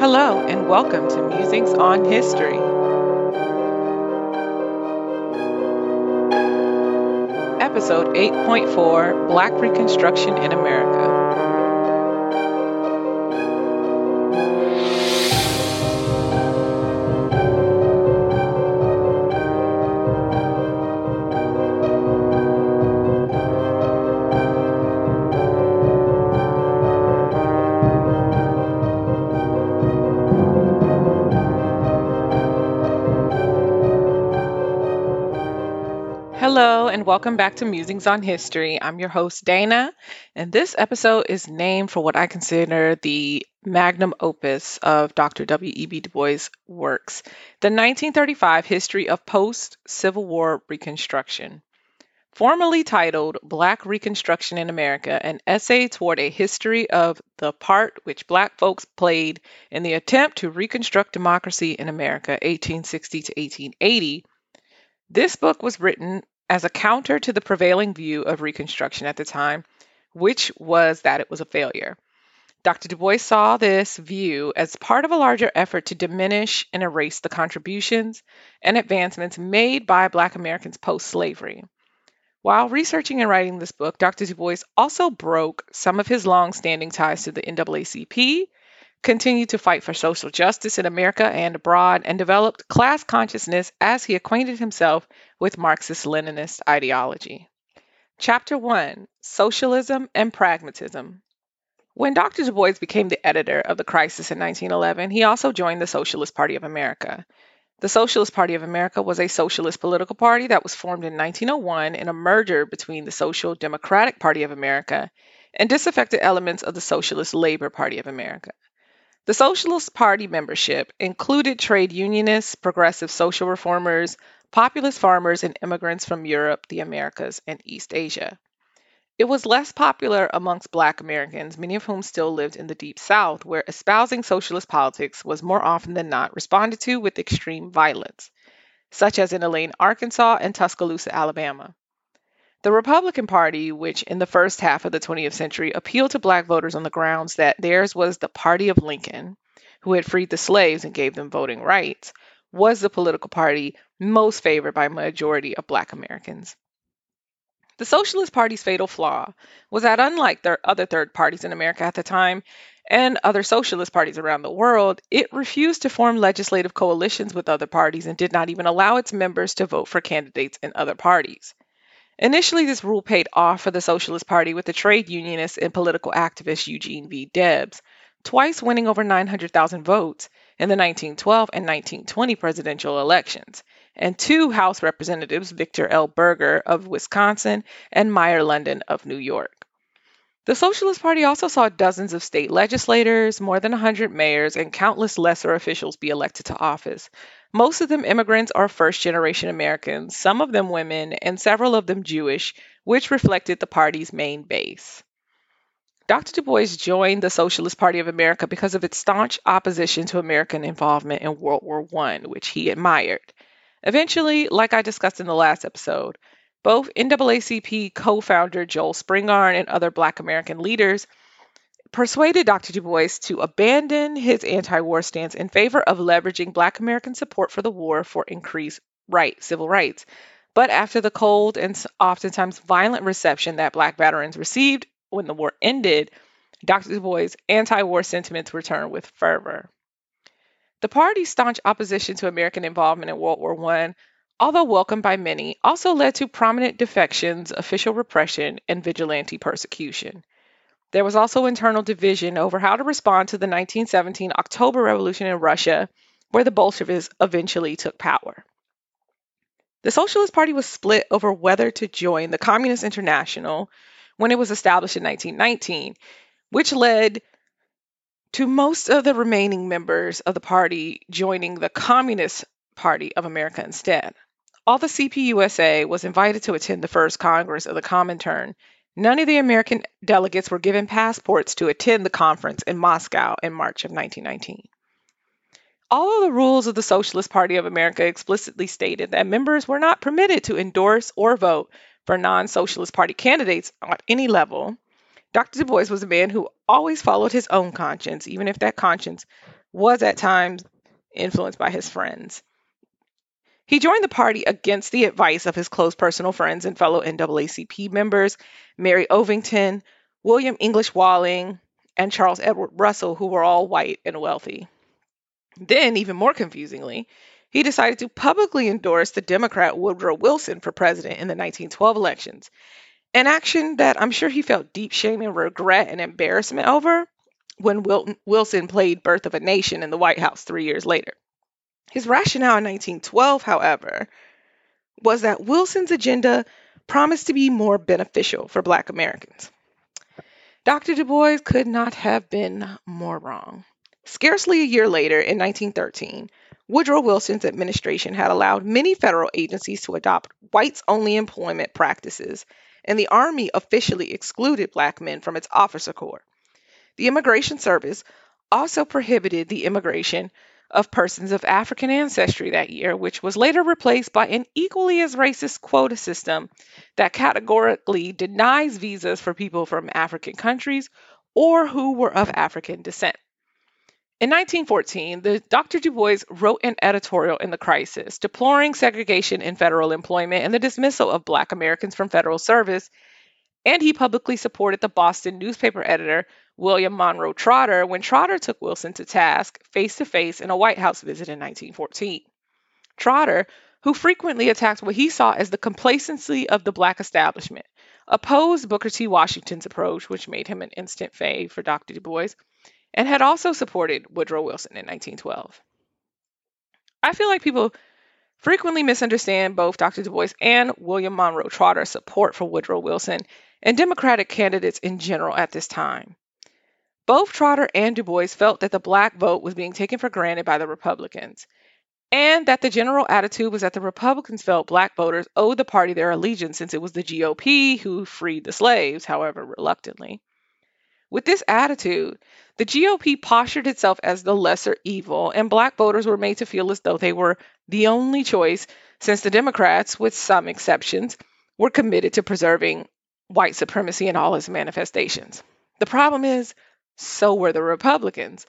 Hello, and welcome to Musings on History. Episode 8.4 Black Reconstruction in America. Welcome back to Musings on History. I'm your host, Dana, and this episode is named for what I consider the magnum opus of Dr. W.E.B. Du Bois' works the 1935 History of Post Civil War Reconstruction. Formerly titled Black Reconstruction in America, an essay toward a history of the part which Black folks played in the attempt to reconstruct democracy in America, 1860 to 1880. This book was written as a counter to the prevailing view of Reconstruction at the time, which was that it was a failure. Dr. Du Bois saw this view as part of a larger effort to diminish and erase the contributions and advancements made by Black Americans post slavery. While researching and writing this book, Dr. Du Bois also broke some of his long standing ties to the NAACP continued to fight for social justice in America and abroad, and developed class consciousness as he acquainted himself with Marxist Leninist ideology. Chapter 1 Socialism and Pragmatism. When Dr. Du Bois became the editor of The Crisis in 1911, he also joined the Socialist Party of America. The Socialist Party of America was a socialist political party that was formed in 1901 in a merger between the Social Democratic Party of America and disaffected elements of the Socialist Labor Party of America. The Socialist Party membership included trade unionists, progressive social reformers, populist farmers, and immigrants from Europe, the Americas, and East Asia. It was less popular amongst Black Americans, many of whom still lived in the Deep South, where espousing socialist politics was more often than not responded to with extreme violence, such as in Elaine, Arkansas, and Tuscaloosa, Alabama. The Republican Party, which in the first half of the 20th century appealed to black voters on the grounds that theirs was the party of Lincoln, who had freed the slaves and gave them voting rights, was the political party most favored by a majority of black Americans. The Socialist Party's fatal flaw was that, unlike their other third parties in America at the time and other socialist parties around the world, it refused to form legislative coalitions with other parties and did not even allow its members to vote for candidates in other parties. Initially, this rule paid off for the Socialist Party with the trade unionist and political activist Eugene V. Debs, twice winning over 900,000 votes in the 1912 and 1920 presidential elections, and two House representatives, Victor L. Berger of Wisconsin and Meyer London of New York. The Socialist Party also saw dozens of state legislators, more than 100 mayors, and countless lesser officials be elected to office, most of them immigrants or first generation Americans, some of them women, and several of them Jewish, which reflected the party's main base. Dr. Du Bois joined the Socialist Party of America because of its staunch opposition to American involvement in World War I, which he admired. Eventually, like I discussed in the last episode, both NAACP co founder Joel Spingarn and other Black American leaders persuaded Dr. Du Bois to abandon his anti war stance in favor of leveraging Black American support for the war for increased right, civil rights. But after the cold and oftentimes violent reception that Black veterans received when the war ended, Dr. Du Bois' anti war sentiments returned with fervor. The party's staunch opposition to American involvement in World War I, although welcomed by many, also led to prominent defections, official repression, and vigilante persecution. There was also internal division over how to respond to the 1917 October Revolution in Russia, where the Bolsheviks eventually took power. The Socialist Party was split over whether to join the Communist International when it was established in 1919, which led to most of the remaining members of the party joining the Communist Party of America instead. All the CPUSA was invited to attend the first Congress of the Comintern None of the American delegates were given passports to attend the conference in Moscow in March of 1919. All of the rules of the Socialist Party of America explicitly stated that members were not permitted to endorse or vote for non Socialist Party candidates at any level. Dr. Du Bois was a man who always followed his own conscience, even if that conscience was at times influenced by his friends. He joined the party against the advice of his close personal friends and fellow NAACP members, Mary Ovington, William English Walling, and Charles Edward Russell, who were all white and wealthy. Then, even more confusingly, he decided to publicly endorse the Democrat Woodrow Wilson for president in the 1912 elections, an action that I'm sure he felt deep shame and regret and embarrassment over when Wilson played Birth of a Nation in the White House three years later. His rationale in 1912, however, was that Wilson's agenda promised to be more beneficial for Black Americans. Dr. Du Bois could not have been more wrong. Scarcely a year later, in 1913, Woodrow Wilson's administration had allowed many federal agencies to adopt whites only employment practices, and the Army officially excluded black men from its officer corps. The Immigration Service also prohibited the immigration of persons of African ancestry that year, which was later replaced by an equally as racist quota system that categorically denies visas for people from African countries or who were of African descent. In 1914, the Dr. Du Bois wrote an editorial in The Crisis deploring segregation in federal employment and the dismissal of Black Americans from federal service, and he publicly supported the Boston newspaper editor William Monroe Trotter when Trotter took Wilson to task face to face in a White House visit in 1914. Trotter, who frequently attacked what he saw as the complacency of the black establishment, opposed Booker T. Washington's approach, which made him an instant fave for Dr. Du Bois, and had also supported Woodrow Wilson in 1912. I feel like people frequently misunderstand both Dr. Du Bois and William Monroe Trotter's support for Woodrow Wilson and Democratic candidates in general at this time. Both Trotter and Du Bois felt that the black vote was being taken for granted by the Republicans, and that the general attitude was that the Republicans felt black voters owed the party their allegiance since it was the GOP who freed the slaves, however reluctantly. With this attitude, the GOP postured itself as the lesser evil, and black voters were made to feel as though they were the only choice, since the Democrats, with some exceptions, were committed to preserving white supremacy in all its manifestations. The problem is, so were the Republicans.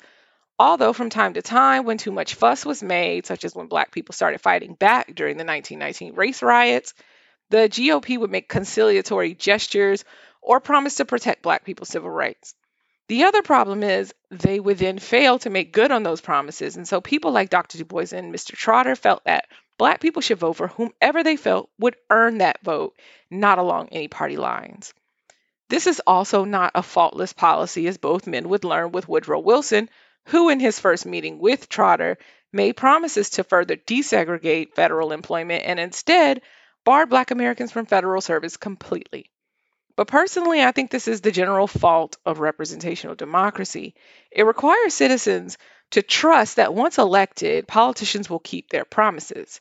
Although from time to time, when too much fuss was made, such as when black people started fighting back during the 1919 race riots, the GOP would make conciliatory gestures or promise to protect black people's civil rights. The other problem is they would then fail to make good on those promises. And so people like Dr. Du Bois and Mr. Trotter felt that black people should vote for whomever they felt would earn that vote, not along any party lines. This is also not a faultless policy, as both men would learn with Woodrow Wilson, who, in his first meeting with Trotter, made promises to further desegregate federal employment and instead barred Black Americans from federal service completely. But personally, I think this is the general fault of representational democracy. It requires citizens to trust that once elected, politicians will keep their promises.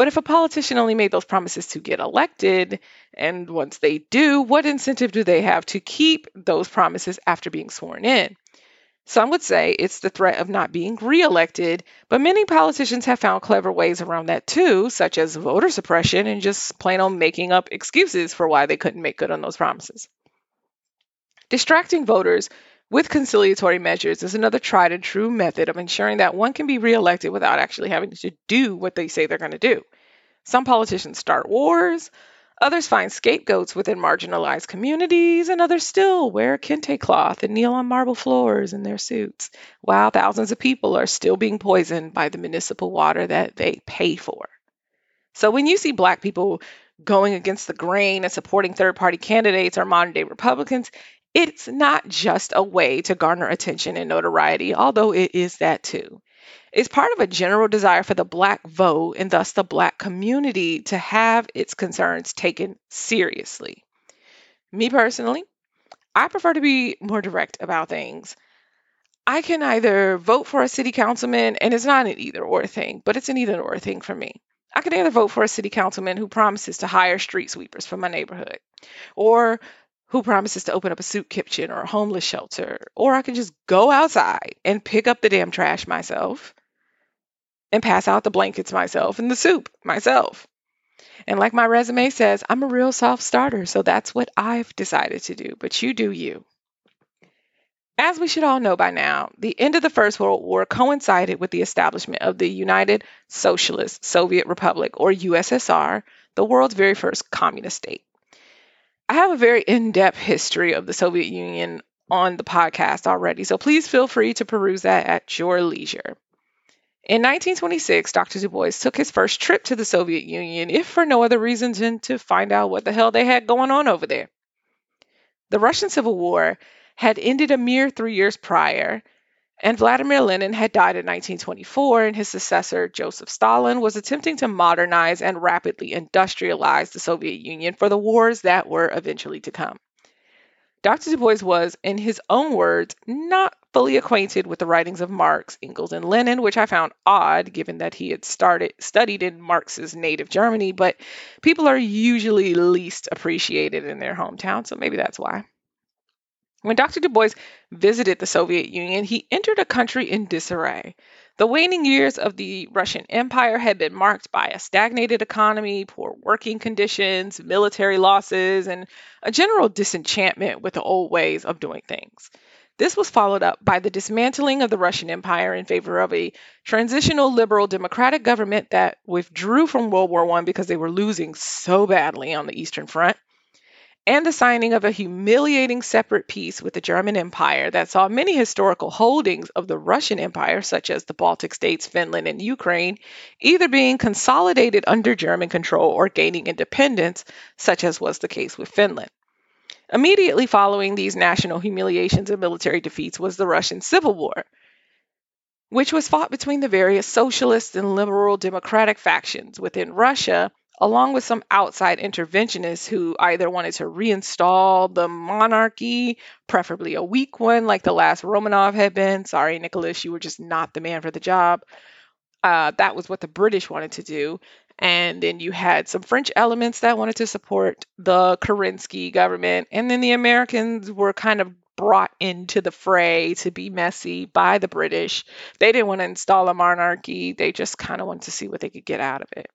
But if a politician only made those promises to get elected, and once they do, what incentive do they have to keep those promises after being sworn in? Some would say it's the threat of not being reelected, but many politicians have found clever ways around that too, such as voter suppression and just plain on making up excuses for why they couldn't make good on those promises. Distracting voters with conciliatory measures is another tried and true method of ensuring that one can be reelected without actually having to do what they say they're going to do. Some politicians start wars, others find scapegoats within marginalized communities, and others still wear kente cloth and kneel on marble floors in their suits, while thousands of people are still being poisoned by the municipal water that they pay for. So when you see Black people going against the grain and supporting third party candidates or modern day Republicans, it's not just a way to garner attention and notoriety, although it is that too. It's part of a general desire for the Black vote and thus the Black community to have its concerns taken seriously. Me personally, I prefer to be more direct about things. I can either vote for a city councilman, and it's not an either or thing, but it's an either or thing for me. I can either vote for a city councilman who promises to hire street sweepers for my neighborhood, or who promises to open up a soup kitchen or a homeless shelter, or I can just go outside and pick up the damn trash myself and pass out the blankets myself and the soup myself. And like my resume says, I'm a real soft starter, so that's what I've decided to do, but you do you. As we should all know by now, the end of the First World War coincided with the establishment of the United Socialist Soviet Republic, or USSR, the world's very first communist state. I have a very in depth history of the Soviet Union on the podcast already, so please feel free to peruse that at your leisure. In 1926, Dr. Du Bois took his first trip to the Soviet Union, if for no other reason than to find out what the hell they had going on over there. The Russian Civil War had ended a mere three years prior, and Vladimir Lenin had died in 1924, and his successor, Joseph Stalin, was attempting to modernize and rapidly industrialize the Soviet Union for the wars that were eventually to come. Dr. Du Bois was, in his own words, not fully acquainted with the writings of Marx, Engels, and Lenin, which I found odd given that he had started studied in Marx's native Germany, but people are usually least appreciated in their hometown, so maybe that's why. When Dr. Du Bois visited the Soviet Union, he entered a country in disarray. The waning years of the Russian Empire had been marked by a stagnated economy, poor working conditions, military losses, and a general disenchantment with the old ways of doing things. This was followed up by the dismantling of the Russian Empire in favor of a transitional liberal democratic government that withdrew from World War I because they were losing so badly on the Eastern Front and the signing of a humiliating separate peace with the German Empire that saw many historical holdings of the Russian Empire, such as the Baltic states, Finland, and Ukraine, either being consolidated under German control or gaining independence, such as was the case with Finland. Immediately following these national humiliations and military defeats was the Russian Civil War, which was fought between the various socialist and liberal democratic factions within Russia along with some outside interventionists who either wanted to reinstall the monarchy, preferably a weak one like the last Romanov had been. Sorry, Nicholas, you were just not the man for the job. Uh, that was what the British wanted to do. And then you had some French elements that wanted to support the Kerensky government. And then the Americans were kind of brought into the fray to be messy by the British. They didn't want to install a monarchy, they just kind of wanted to see what they could get out of it.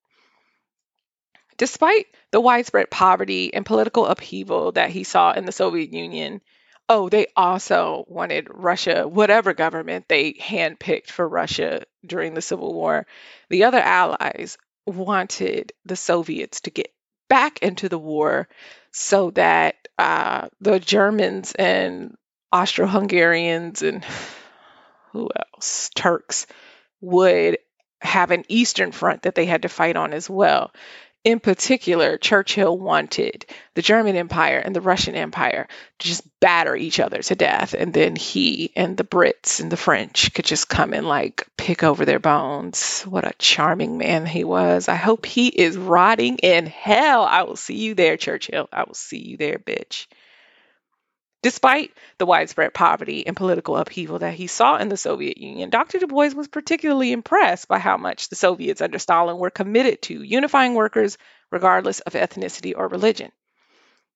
Despite the widespread poverty and political upheaval that he saw in the Soviet Union, oh, they also wanted Russia, whatever government they handpicked for Russia during the Civil War, the other allies wanted the Soviets to get back into the war so that uh, the Germans and Austro Hungarians and who else, Turks, would have an Eastern front that they had to fight on as well. In particular, Churchill wanted the German Empire and the Russian Empire to just batter each other to death. And then he and the Brits and the French could just come and like pick over their bones. What a charming man he was. I hope he is rotting in hell. I will see you there, Churchill. I will see you there, bitch. Despite the widespread poverty and political upheaval that he saw in the Soviet Union, Dr. Du Bois was particularly impressed by how much the Soviets under Stalin were committed to unifying workers regardless of ethnicity or religion.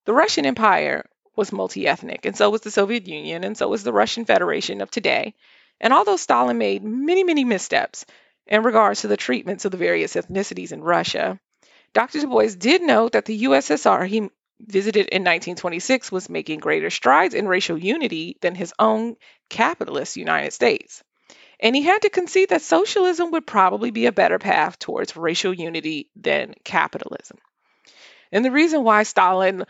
The Russian Empire was multi ethnic, and so was the Soviet Union, and so was the Russian Federation of today. And although Stalin made many, many missteps in regards to the treatments of the various ethnicities in Russia, Dr. Du Bois did note that the USSR he visited in 1926 was making greater strides in racial unity than his own capitalist United States. And he had to concede that socialism would probably be a better path towards racial unity than capitalism. And the reason why Stalin,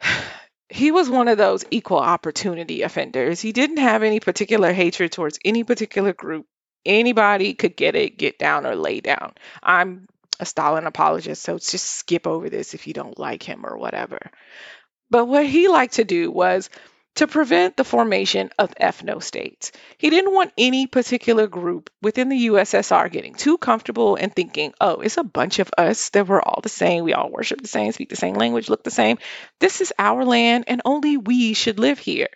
he was one of those equal opportunity offenders. He didn't have any particular hatred towards any particular group. Anybody could get it, get down, or lay down. I'm a Stalin apologist, so just skip over this if you don't like him or whatever. But what he liked to do was to prevent the formation of ethno states. He didn't want any particular group within the USSR getting too comfortable and thinking, oh, it's a bunch of us that we're all the same. We all worship the same, speak the same language, look the same. This is our land, and only we should live here.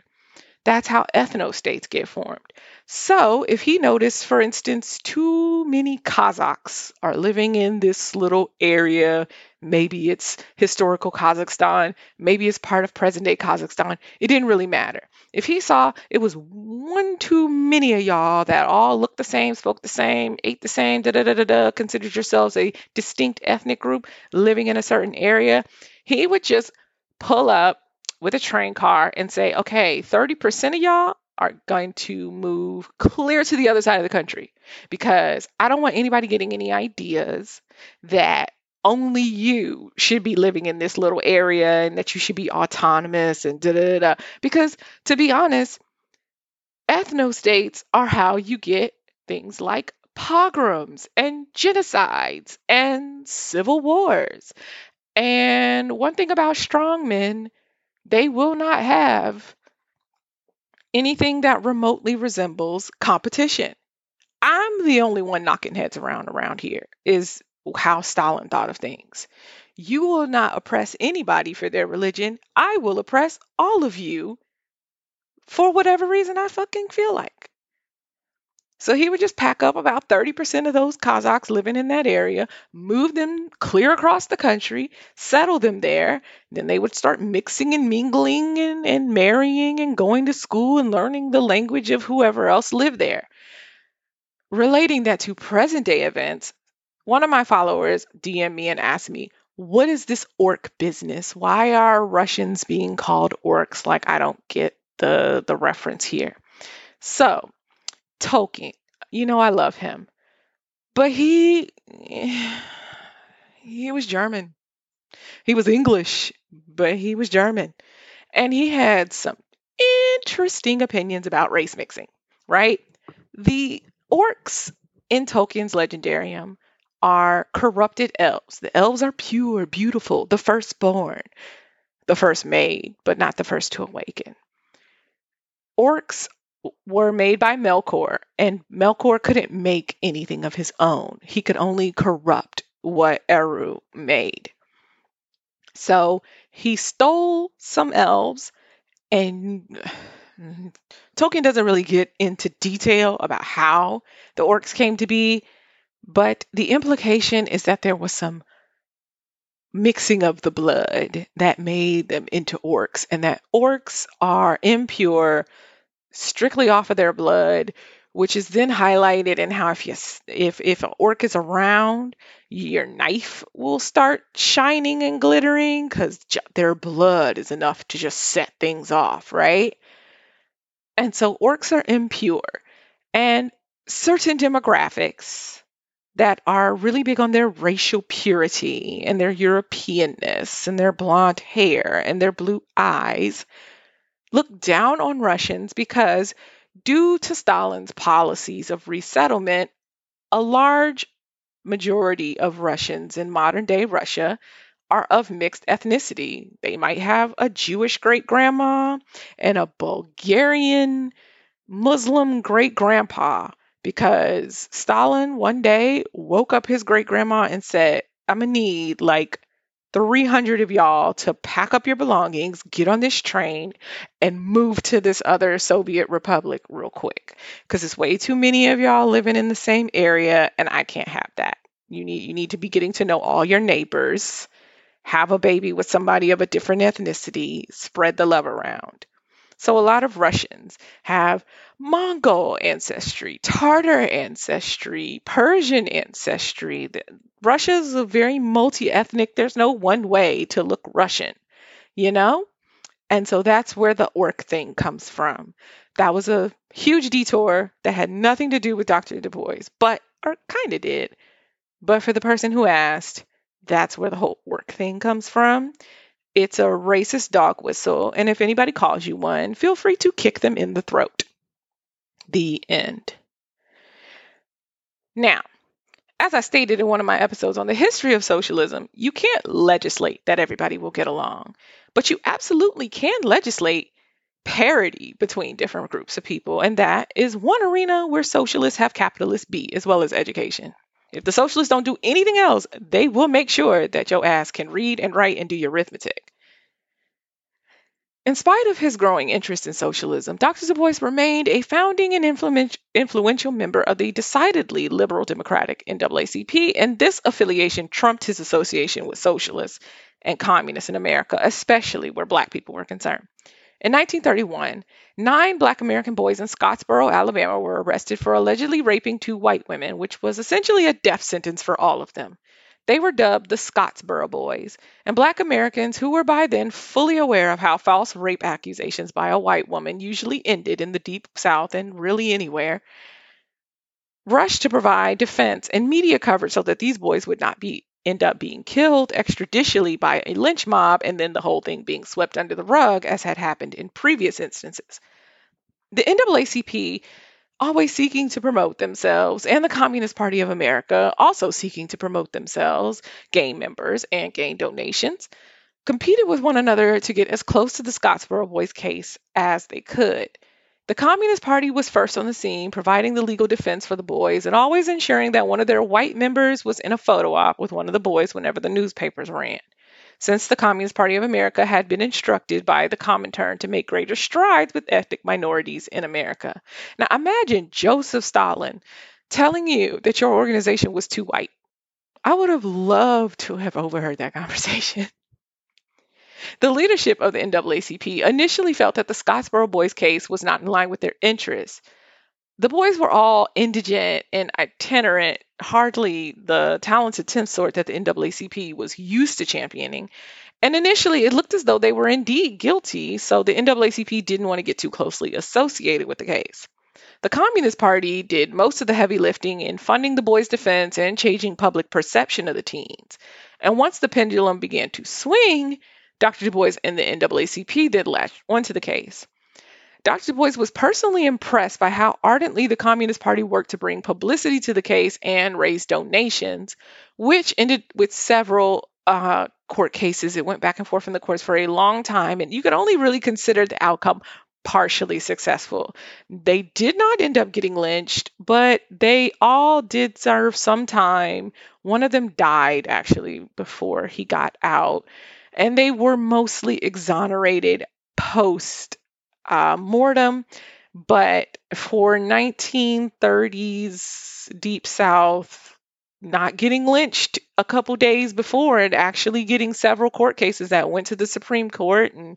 That's how ethno states get formed. So, if he noticed, for instance, too many Kazakhs are living in this little area, maybe it's historical Kazakhstan, maybe it's part of present day Kazakhstan, it didn't really matter. If he saw it was one too many of y'all that all looked the same, spoke the same, ate the same, da da da da da, considered yourselves a distinct ethnic group living in a certain area, he would just pull up with a train car and say, okay, 30% of y'all are going to move clear to the other side of the country because I don't want anybody getting any ideas that only you should be living in this little area and that you should be autonomous and da da da. Because to be honest, ethno states are how you get things like pogroms and genocides and civil wars. And one thing about strongmen, they will not have anything that remotely resembles competition. I'm the only one knocking heads around around here, is how Stalin thought of things. You will not oppress anybody for their religion. I will oppress all of you for whatever reason I fucking feel like. So he would just pack up about 30% of those Kazakhs living in that area, move them clear across the country, settle them there. Then they would start mixing and mingling and, and marrying and going to school and learning the language of whoever else lived there. Relating that to present day events, one of my followers DM me and asked me, What is this orc business? Why are Russians being called orcs? Like, I don't get the, the reference here. So, Tolkien. You know I love him. But he he was German. He was English, but he was German. And he had some interesting opinions about race mixing, right? The orcs in Tolkien's Legendarium are corrupted elves. The elves are pure, beautiful, the firstborn, the first made, but not the first to awaken. Orcs were made by Melkor, and Melkor couldn't make anything of his own. He could only corrupt what Eru made. So he stole some elves, and Tolkien doesn't really get into detail about how the orcs came to be, but the implication is that there was some mixing of the blood that made them into orcs, and that orcs are impure strictly off of their blood, which is then highlighted in how if you if if an orc is around, your knife will start shining and glittering because their blood is enough to just set things off, right? And so orcs are impure, and certain demographics that are really big on their racial purity and their Europeanness and their blonde hair and their blue eyes look down on Russians because, due to Stalin's policies of resettlement, a large majority of Russians in modern day Russia are of mixed ethnicity. They might have a Jewish great grandma and a Bulgarian Muslim great grandpa because Stalin one day woke up his great grandma and said, I'm gonna need like 300 of y'all to pack up your belongings, get on this train, and move to this other Soviet republic real quick. Because it's way too many of y'all living in the same area, and I can't have that. You need you need to be getting to know all your neighbors, have a baby with somebody of a different ethnicity, spread the love around. So a lot of Russians have Mongol ancestry, Tartar ancestry, Persian ancestry. Russia is a very multi ethnic, there's no one way to look Russian, you know? And so that's where the orc thing comes from. That was a huge detour that had nothing to do with Dr. Du Bois, but, or kind of did. But for the person who asked, that's where the whole orc thing comes from. It's a racist dog whistle, and if anybody calls you one, feel free to kick them in the throat. The end. Now, as I stated in one of my episodes on the history of socialism, you can't legislate that everybody will get along, but you absolutely can legislate parity between different groups of people, and that is one arena where socialists have capitalists beat, as well as education. If the socialists don't do anything else, they will make sure that your ass can read and write and do your arithmetic. In spite of his growing interest in socialism, Dr. Du Bois remained a founding and influential member of the decidedly liberal Democratic NAACP, and this affiliation trumped his association with socialists and communists in America, especially where black people were concerned. In 1931, nine black American boys in Scottsboro, Alabama were arrested for allegedly raping two white women, which was essentially a death sentence for all of them. They were dubbed the Scottsboro Boys, and black Americans who were by then fully aware of how false rape accusations by a white woman usually ended in the Deep South and really anywhere rushed to provide defense and media coverage so that these boys would not be end up being killed extrajudicially by a lynch mob and then the whole thing being swept under the rug as had happened in previous instances. The NAACP always seeking to promote themselves, and the Communist Party of America also seeking to promote themselves, gain members, and gain donations, competed with one another to get as close to the Scottsboro Boys case as they could. The Communist Party was first on the scene, providing the legal defense for the boys and always ensuring that one of their white members was in a photo op with one of the boys whenever the newspapers ran since the Communist Party of America had been instructed by the Comintern to make greater strides with ethnic minorities in America. Now, imagine Joseph Stalin telling you that your organization was too white. I would have loved to have overheard that conversation. The leadership of the NAACP initially felt that the Scottsboro Boys case was not in line with their interests. The boys were all indigent and itinerant, hardly the talented 10th sort that the NAACP was used to championing. And initially, it looked as though they were indeed guilty, so the NAACP didn't want to get too closely associated with the case. The Communist Party did most of the heavy lifting in funding the boys' defense and changing public perception of the teens. And once the pendulum began to swing, Dr. Du Bois and the NAACP did latch onto the case. Dr. Du Bois was personally impressed by how ardently the Communist Party worked to bring publicity to the case and raise donations, which ended with several uh, court cases. It went back and forth in the courts for a long time, and you could only really consider the outcome partially successful. They did not end up getting lynched, but they all did serve some time. One of them died actually before he got out, and they were mostly exonerated post uh, mortem. But for 1930s Deep South, not getting lynched a couple days before and actually getting several court cases that went to the Supreme Court and,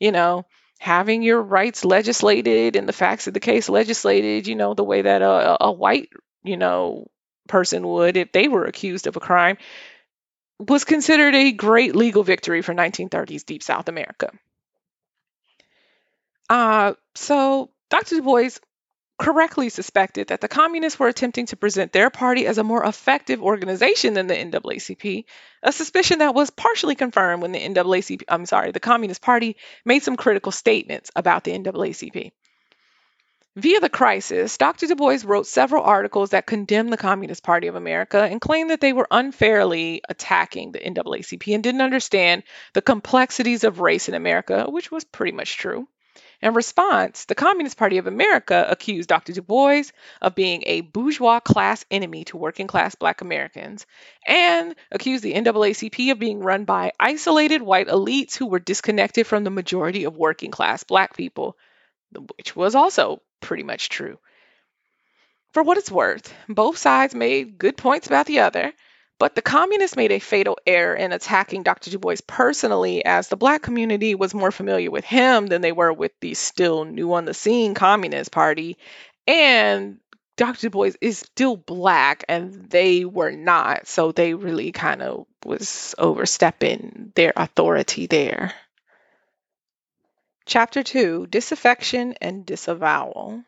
you know, having your rights legislated and the facts of the case legislated, you know, the way that a, a white, you know, person would if they were accused of a crime, was considered a great legal victory for 1930s Deep South America. Uh, so Dr. Du Bois correctly suspected that the communists were attempting to present their party as a more effective organization than the NAACP, a suspicion that was partially confirmed when the NAACP, I'm sorry, the Communist Party made some critical statements about the NAACP. Via the crisis, Dr. Du Bois wrote several articles that condemned the Communist Party of America and claimed that they were unfairly attacking the NAACP and didn't understand the complexities of race in America, which was pretty much true. In response, the Communist Party of America accused Dr. Du Bois of being a bourgeois class enemy to working class black Americans and accused the NAACP of being run by isolated white elites who were disconnected from the majority of working class black people, which was also pretty much true. For what it's worth, both sides made good points about the other, but the communists made a fatal error in attacking Dr. Du Bois personally, as the black community was more familiar with him than they were with the still new on the scene Communist Party. And Dr. Du Bois is still black and they were not. So they really kind of was overstepping their authority there. Chapter 2 Disaffection and Disavowal.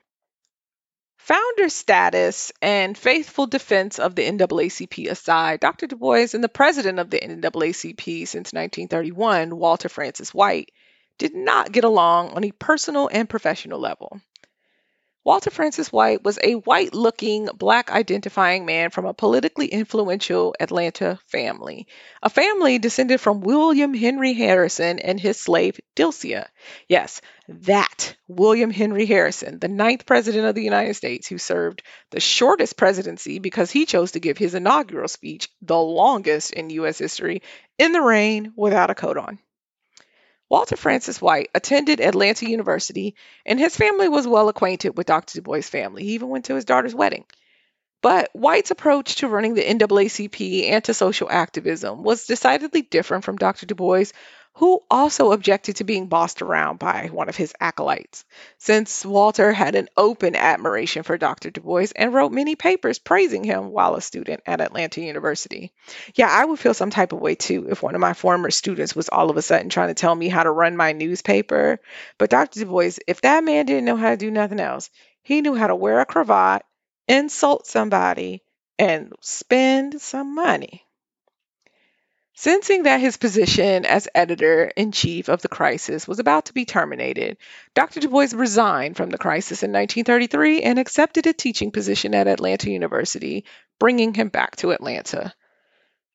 Founder status and faithful defense of the NAACP aside, Dr. Du Bois and the president of the NAACP since 1931, Walter Francis White, did not get along on a personal and professional level. Walter Francis White was a white looking, black identifying man from a politically influential Atlanta family, a family descended from William Henry Harrison and his slave Dilcia. Yes, that William Henry Harrison, the ninth president of the United States, who served the shortest presidency because he chose to give his inaugural speech, the longest in U.S. history, in the rain without a coat on. Walter Francis White attended Atlanta University, and his family was well acquainted with Dr. Du Bois' family. He even went to his daughter's wedding. But White's approach to running the NAACP and to social activism was decidedly different from Dr. Du Bois, who also objected to being bossed around by one of his acolytes, since Walter had an open admiration for Dr. Du Bois and wrote many papers praising him while a student at Atlanta University. Yeah, I would feel some type of way too if one of my former students was all of a sudden trying to tell me how to run my newspaper. But Dr. Du Bois, if that man didn't know how to do nothing else, he knew how to wear a cravat, insult somebody, and spend some money. Sensing that his position as editor in chief of the Crisis was about to be terminated, Dr. Du Bois resigned from the Crisis in 1933 and accepted a teaching position at Atlanta University, bringing him back to Atlanta.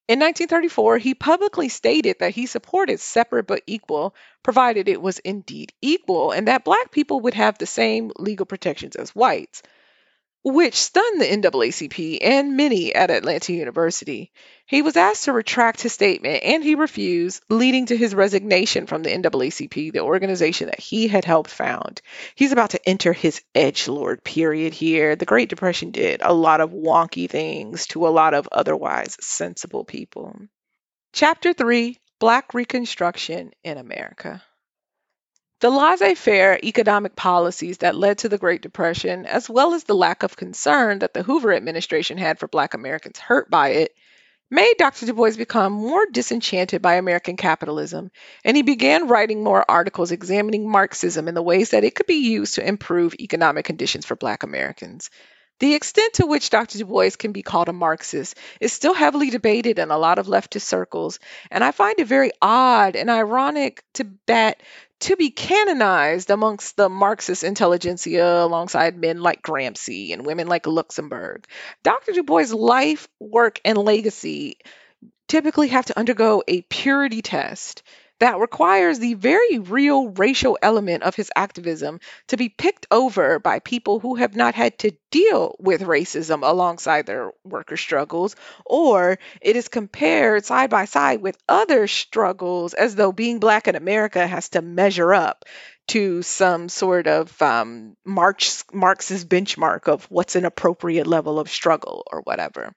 In 1934, he publicly stated that he supported separate but equal, provided it was indeed equal, and that black people would have the same legal protections as whites which stunned the NAACP and many at Atlanta University. He was asked to retract his statement and he refused, leading to his resignation from the NAACP, the organization that he had helped found. He's about to enter his edge lord period here. The Great Depression did a lot of wonky things to a lot of otherwise sensible people. Chapter 3 Black Reconstruction in America. The laissez faire economic policies that led to the Great Depression, as well as the lack of concern that the Hoover administration had for Black Americans hurt by it, made Dr. Du Bois become more disenchanted by American capitalism, and he began writing more articles examining Marxism and the ways that it could be used to improve economic conditions for Black Americans. The extent to which Dr. Du Bois can be called a Marxist is still heavily debated in a lot of leftist circles, and I find it very odd and ironic to, that to be canonized amongst the Marxist intelligentsia alongside men like Gramsci and women like Luxemburg. Dr. Du Bois' life, work, and legacy typically have to undergo a purity test that requires the very real racial element of his activism to be picked over by people who have not had to deal with racism alongside their worker struggles, or it is compared side by side with other struggles as though being Black in America has to measure up to some sort of um, Marx, Marxist benchmark of what's an appropriate level of struggle or whatever.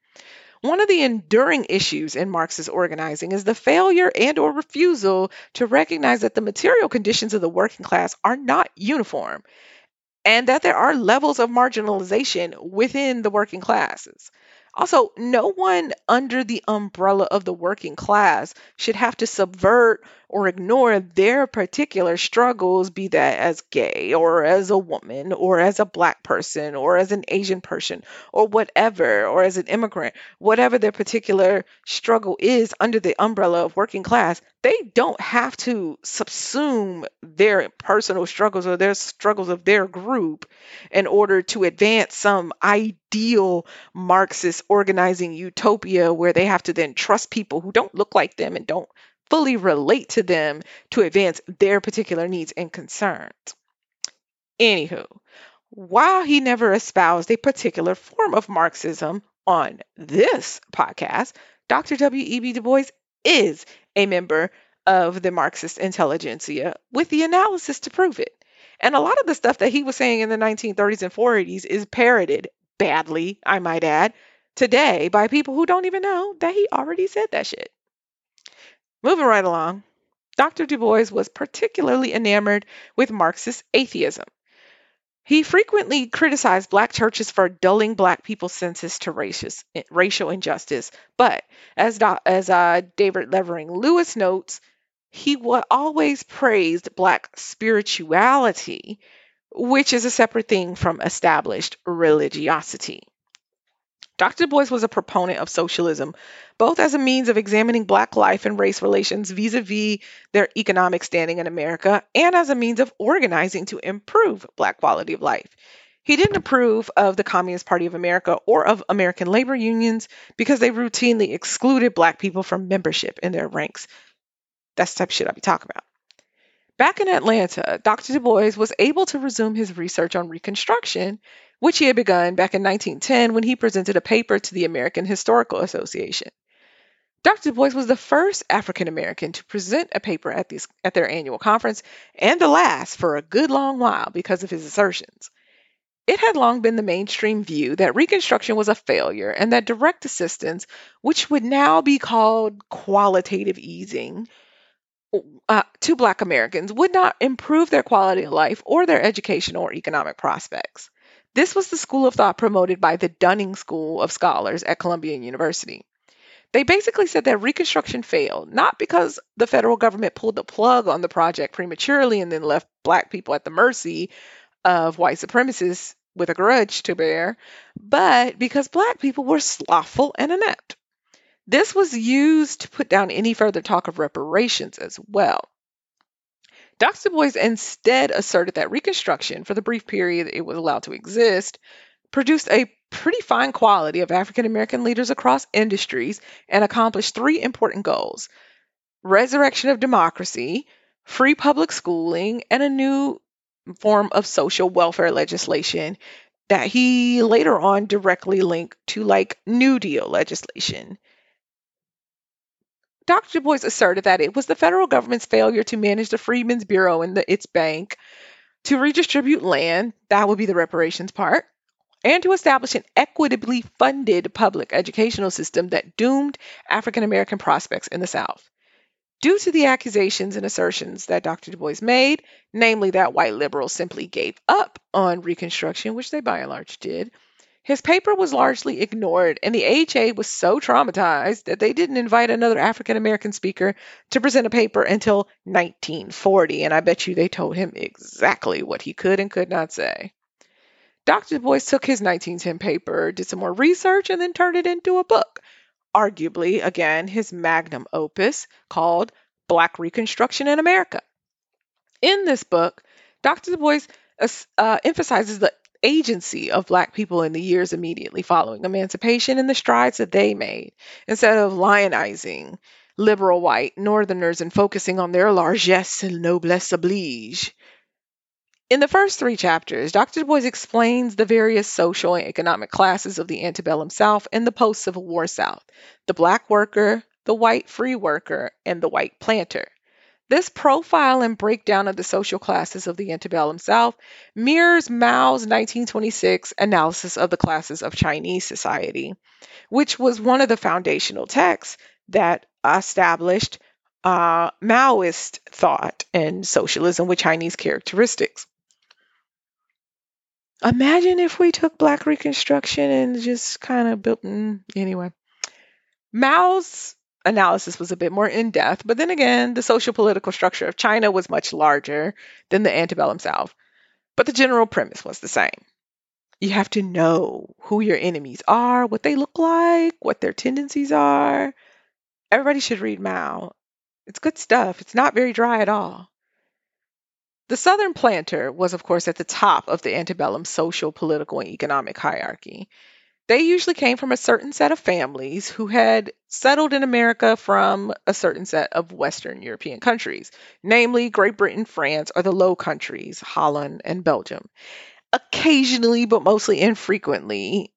One of the enduring issues in Marxist organizing is the failure and or refusal to recognize that the material conditions of the working class are not uniform and that there are levels of marginalization within the working classes. Also, no one under the umbrella of the working class should have to subvert or ignore their particular struggles, be that as gay or as a woman or as a black person or as an Asian person or whatever, or as an immigrant, whatever their particular struggle is under the umbrella of working class, they don't have to subsume their personal struggles or their struggles of their group in order to advance some ideal Marxist organizing utopia where they have to then trust people who don't look like them and don't fully relate to them to advance their particular needs and concerns. Anywho, while he never espoused a particular form of Marxism on this podcast, Dr. W.E.B. Du Bois is a member of the Marxist intelligentsia with the analysis to prove it. And a lot of the stuff that he was saying in the 1930s and 40s is parroted badly, I might add, today by people who don't even know that he already said that shit. Moving right along, Dr. Du Bois was particularly enamored with Marxist atheism. He frequently criticized black churches for dulling black people's senses to racist, racial injustice. But as, as uh, David Levering Lewis notes, he always praised black spirituality, which is a separate thing from established religiosity. Dr. Du Bois was a proponent of socialism, both as a means of examining Black life and race relations vis a vis their economic standing in America, and as a means of organizing to improve Black quality of life. He didn't approve of the Communist Party of America or of American labor unions because they routinely excluded Black people from membership in their ranks. That's the type of shit I'll be talking about. Back in Atlanta, Dr. Du Bois was able to resume his research on Reconstruction which he had begun back in 1910 when he presented a paper to the American Historical Association. Dr. Du Bois was the first African American to present a paper at, these, at their annual conference and the last for a good long while because of his assertions. It had long been the mainstream view that Reconstruction was a failure and that direct assistance, which would now be called qualitative easing, uh, to Black Americans would not improve their quality of life or their educational or economic prospects. This was the school of thought promoted by the Dunning School of Scholars at Columbia University. They basically said that Reconstruction failed, not because the federal government pulled the plug on the project prematurely and then left Black people at the mercy of white supremacists with a grudge to bear, but because Black people were slothful and inept. This was used to put down any further talk of reparations as well. Dr. Du Bois instead asserted that Reconstruction, for the brief period it was allowed to exist, produced a pretty fine quality of African American leaders across industries and accomplished three important goals resurrection of democracy, free public schooling, and a new form of social welfare legislation that he later on directly linked to like New Deal legislation. Dr. Du Bois asserted that it was the federal government's failure to manage the Freedmen's Bureau and the, its bank, to redistribute land, that would be the reparations part, and to establish an equitably funded public educational system that doomed African American prospects in the South. Due to the accusations and assertions that Dr. Du Bois made, namely that white liberals simply gave up on Reconstruction, which they by and large did, his paper was largely ignored, and the AHA was so traumatized that they didn't invite another African American speaker to present a paper until 1940, and I bet you they told him exactly what he could and could not say. Dr. Du Bois took his 1910 paper, did some more research, and then turned it into a book. Arguably, again, his magnum opus called Black Reconstruction in America. In this book, Dr. Du Bois uh, emphasizes the agency of Black people in the years immediately following emancipation and the strides that they made, instead of lionizing liberal white Northerners and focusing on their largesse and noblesse oblige. In the first three chapters, Dr. Du Bois explains the various social and economic classes of the antebellum South and the post Civil War South the black worker, the white free worker, and the white planter. This profile and breakdown of the social classes of the antebellum South mirrors Mao's 1926 analysis of the classes of Chinese society, which was one of the foundational texts that established uh, Maoist thought and socialism with Chinese characteristics. Imagine if we took Black Reconstruction and just kind of built. Mm, anyway, Mao's analysis was a bit more in depth, but then again, the social political structure of China was much larger than the antebellum South. But the general premise was the same. You have to know who your enemies are, what they look like, what their tendencies are. Everybody should read Mao. It's good stuff. It's not very dry at all. The Southern planter was, of course, at the top of the antebellum social, political, and economic hierarchy. They usually came from a certain set of families who had settled in America from a certain set of Western European countries, namely Great Britain, France, or the Low Countries, Holland, and Belgium. Occasionally, but mostly infrequently,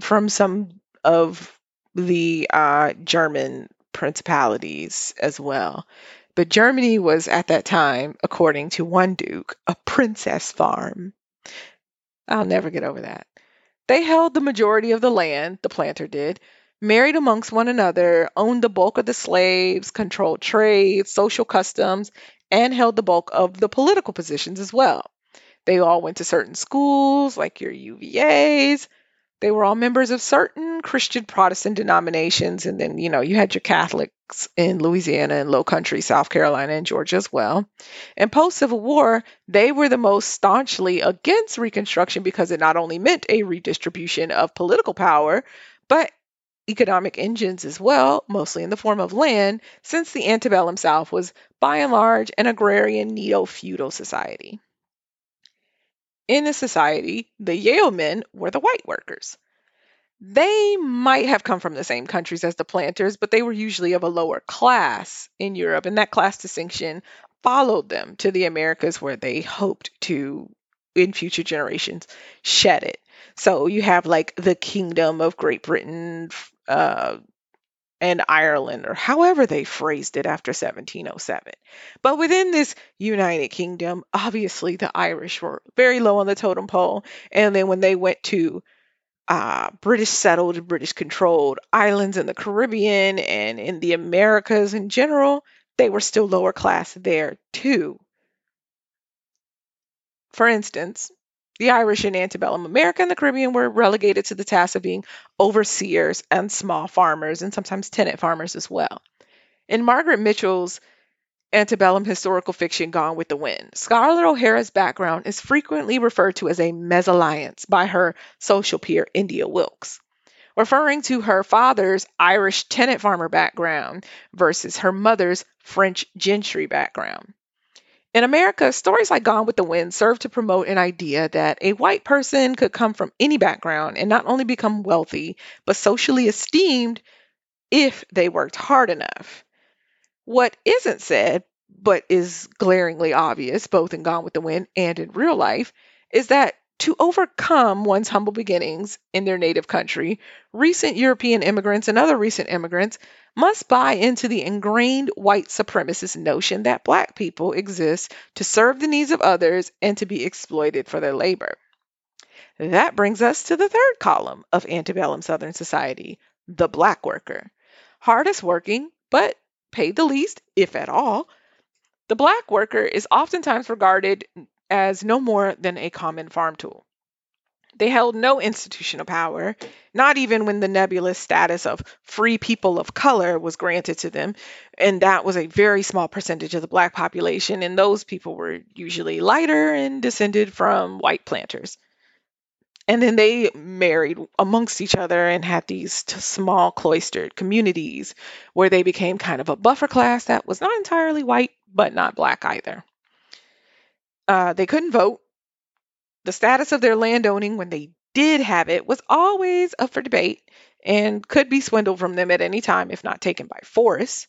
from some of the uh, German principalities as well. But Germany was at that time, according to one duke, a princess farm. I'll never get over that. They held the majority of the land, the planter did, married amongst one another, owned the bulk of the slaves, controlled trade, social customs, and held the bulk of the political positions as well. They all went to certain schools, like your UVAs, they were all members of certain Christian Protestant denominations. And then, you know, you had your Catholics in Louisiana and Low Country, South Carolina, and Georgia as well. And post Civil War, they were the most staunchly against Reconstruction because it not only meant a redistribution of political power, but economic engines as well, mostly in the form of land, since the antebellum South was by and large an agrarian neo feudal society. In the society, the yeomen were the white workers. They might have come from the same countries as the planters, but they were usually of a lower class in Europe, and that class distinction followed them to the Americas where they hoped to, in future generations, shed it. So you have like the Kingdom of Great Britain, uh, and Ireland, or however they phrased it after 1707. But within this United Kingdom, obviously the Irish were very low on the totem pole. And then when they went to uh, British settled, British controlled islands in the Caribbean and in the Americas in general, they were still lower class there too. For instance, the Irish in antebellum America and the Caribbean were relegated to the task of being overseers and small farmers, and sometimes tenant farmers as well. In Margaret Mitchell's antebellum historical fiction Gone with the Wind, Scarlett O'Hara's background is frequently referred to as a mesalliance by her social peer India Wilkes, referring to her father's Irish tenant farmer background versus her mother's French gentry background. In America, stories like Gone with the Wind serve to promote an idea that a white person could come from any background and not only become wealthy, but socially esteemed if they worked hard enough. What isn't said, but is glaringly obvious, both in Gone with the Wind and in real life, is that to overcome one's humble beginnings in their native country, recent European immigrants and other recent immigrants must buy into the ingrained white supremacist notion that Black people exist to serve the needs of others and to be exploited for their labor. That brings us to the third column of antebellum Southern society the Black worker. Hardest working, but paid the least, if at all. The Black worker is oftentimes regarded as no more than a common farm tool. They held no institutional power, not even when the nebulous status of free people of color was granted to them. And that was a very small percentage of the black population. And those people were usually lighter and descended from white planters. And then they married amongst each other and had these t- small cloistered communities where they became kind of a buffer class that was not entirely white, but not black either. Uh, they couldn't vote. The status of their landowning when they did have it was always up for debate and could be swindled from them at any time if not taken by force.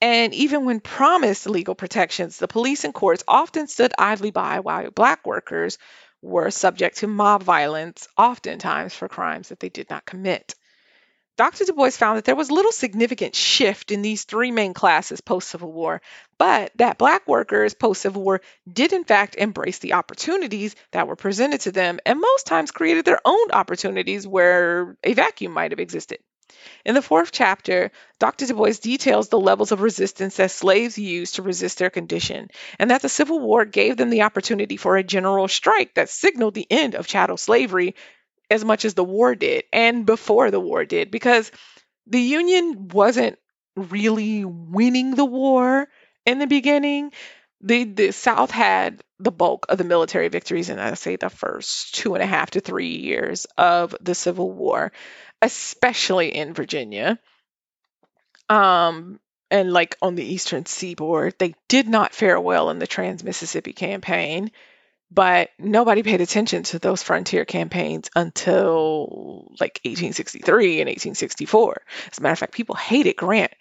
And even when promised legal protections, the police and courts often stood idly by while black workers were subject to mob violence, oftentimes for crimes that they did not commit. Dr. Du Bois found that there was little significant shift in these three main classes post Civil War, but that Black workers post Civil War did, in fact, embrace the opportunities that were presented to them and most times created their own opportunities where a vacuum might have existed. In the fourth chapter, Dr. Du Bois details the levels of resistance that slaves used to resist their condition, and that the Civil War gave them the opportunity for a general strike that signaled the end of chattel slavery as much as the war did and before the war did because the Union wasn't really winning the war in the beginning. The, the South had the bulk of the military victories in, I say, the first two and a half to three years of the Civil War, especially in Virginia. Um, and like on the Eastern Seaboard, they did not fare well in the Trans Mississippi Campaign. But nobody paid attention to those frontier campaigns until like 1863 and 1864. As a matter of fact, people hated Grant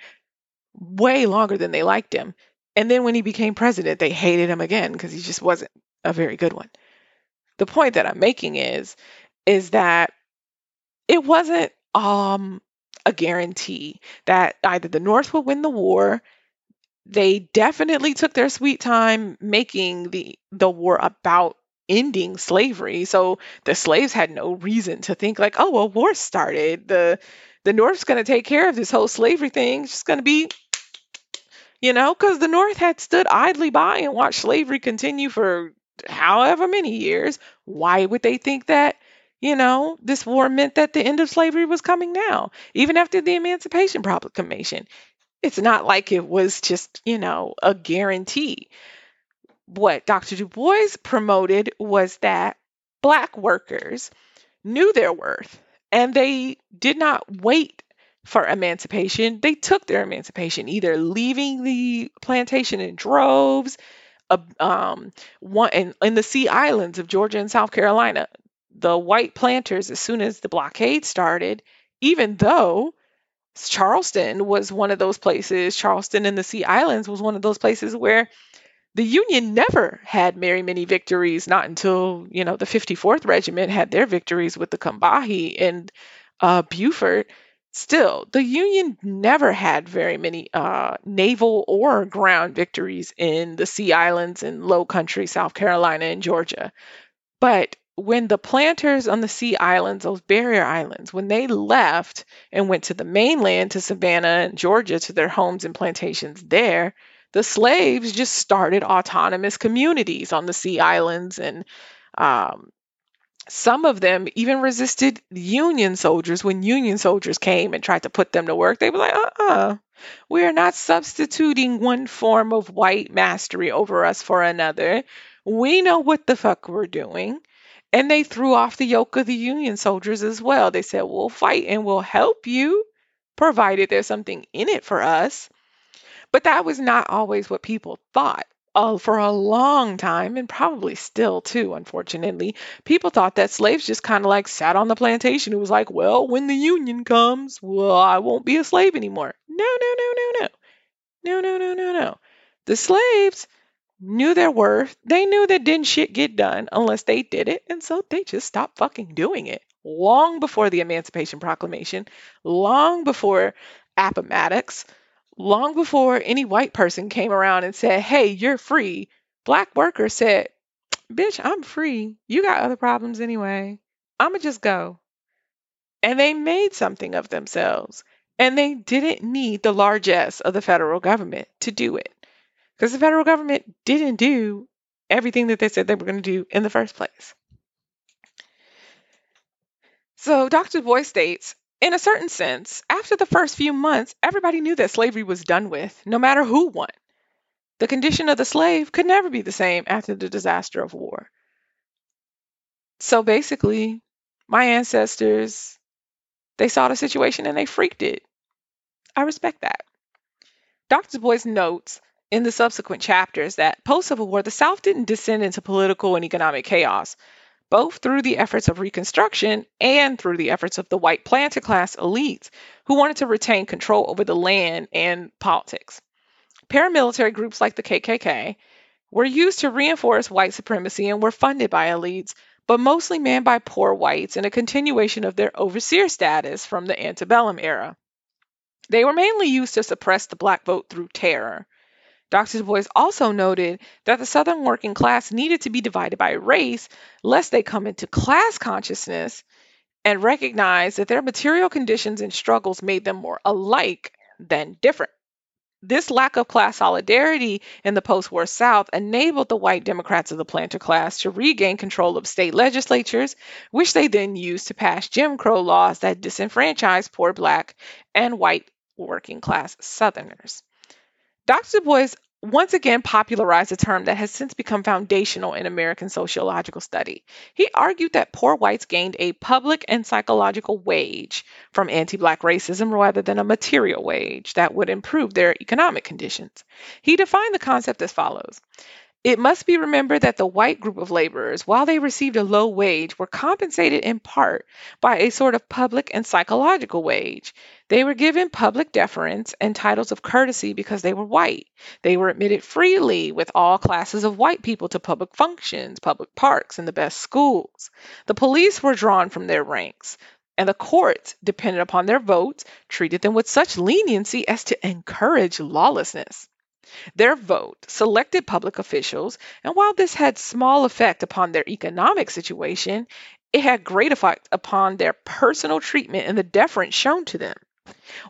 way longer than they liked him. And then when he became president, they hated him again because he just wasn't a very good one. The point that I'm making is is that it wasn't um a guarantee that either the North would win the war they definitely took their sweet time making the the war about ending slavery. So the slaves had no reason to think like, oh, well, war started. The the North's going to take care of this whole slavery thing. It's just going to be, you know, because the North had stood idly by and watched slavery continue for however many years. Why would they think that? You know, this war meant that the end of slavery was coming now, even after the Emancipation Proclamation. It's not like it was just, you know, a guarantee. What Dr. Du Bois promoted was that Black workers knew their worth and they did not wait for emancipation. They took their emancipation, either leaving the plantation in droves, um, one in, in the Sea Islands of Georgia and South Carolina. The white planters, as soon as the blockade started, even though Charleston was one of those places, Charleston and the Sea Islands was one of those places where the Union never had very many victories, not until, you know, the 54th Regiment had their victories with the Combahee and uh, Beaufort. Still, the Union never had very many uh, naval or ground victories in the Sea Islands and Low Country, South Carolina and Georgia. But when the planters on the sea islands, those barrier islands, when they left and went to the mainland, to Savannah Georgia, to their homes and plantations there, the slaves just started autonomous communities on the sea islands and um, some of them even resisted Union soldiers when Union soldiers came and tried to put them to work. They were like, uh uh-uh, uh, we are not substituting one form of white mastery over us for another. We know what the fuck we're doing. And they threw off the yoke of the Union soldiers as well. They said, we'll fight and we'll help you, provided there's something in it for us. But that was not always what people thought uh, for a long time, and probably still too, unfortunately, people thought that slaves just kind of like sat on the plantation. It was like, well, when the Union comes, well, I won't be a slave anymore. No, no, no, no, no. No, no, no, no, no. The slaves knew their worth. They knew that didn't shit get done unless they did it, and so they just stopped fucking doing it. Long before the Emancipation Proclamation, long before Appomattox, long before any white person came around and said, Hey, you're free, black workers said, Bitch, I'm free. You got other problems anyway. I'ma just go. And they made something of themselves. And they didn't need the largesse of the federal government to do it. Because the federal government didn't do everything that they said they were going to do in the first place. So Dr. Bois states in a certain sense, after the first few months, everybody knew that slavery was done with, no matter who won. The condition of the slave could never be the same after the disaster of war. So basically, my ancestors, they saw the situation and they freaked it. I respect that. Dr. Bois notes in the subsequent chapters that post Civil War, the South didn't descend into political and economic chaos both through the efforts of Reconstruction and through the efforts of the white planter class elites who wanted to retain control over the land and politics. Paramilitary groups like the KKK were used to reinforce white supremacy and were funded by elites, but mostly manned by poor whites in a continuation of their overseer status from the antebellum era. They were mainly used to suppress the black vote through terror. Dr. Du Bois also noted that the Southern working class needed to be divided by race, lest they come into class consciousness and recognize that their material conditions and struggles made them more alike than different. This lack of class solidarity in the post war South enabled the white Democrats of the planter class to regain control of state legislatures, which they then used to pass Jim Crow laws that disenfranchised poor black and white working class Southerners. Dr. Du Bois once again popularized a term that has since become foundational in American sociological study. He argued that poor whites gained a public and psychological wage from anti Black racism rather than a material wage that would improve their economic conditions. He defined the concept as follows it must be remembered that the white group of laborers, while they received a low wage, were compensated in part by a sort of public and psychological wage. They were given public deference and titles of courtesy because they were white. They were admitted freely with all classes of white people to public functions, public parks, and the best schools. The police were drawn from their ranks and the courts, dependent upon their votes, treated them with such leniency as to encourage lawlessness. Their vote selected public officials, and while this had small effect upon their economic situation, it had great effect upon their personal treatment and the deference shown to them.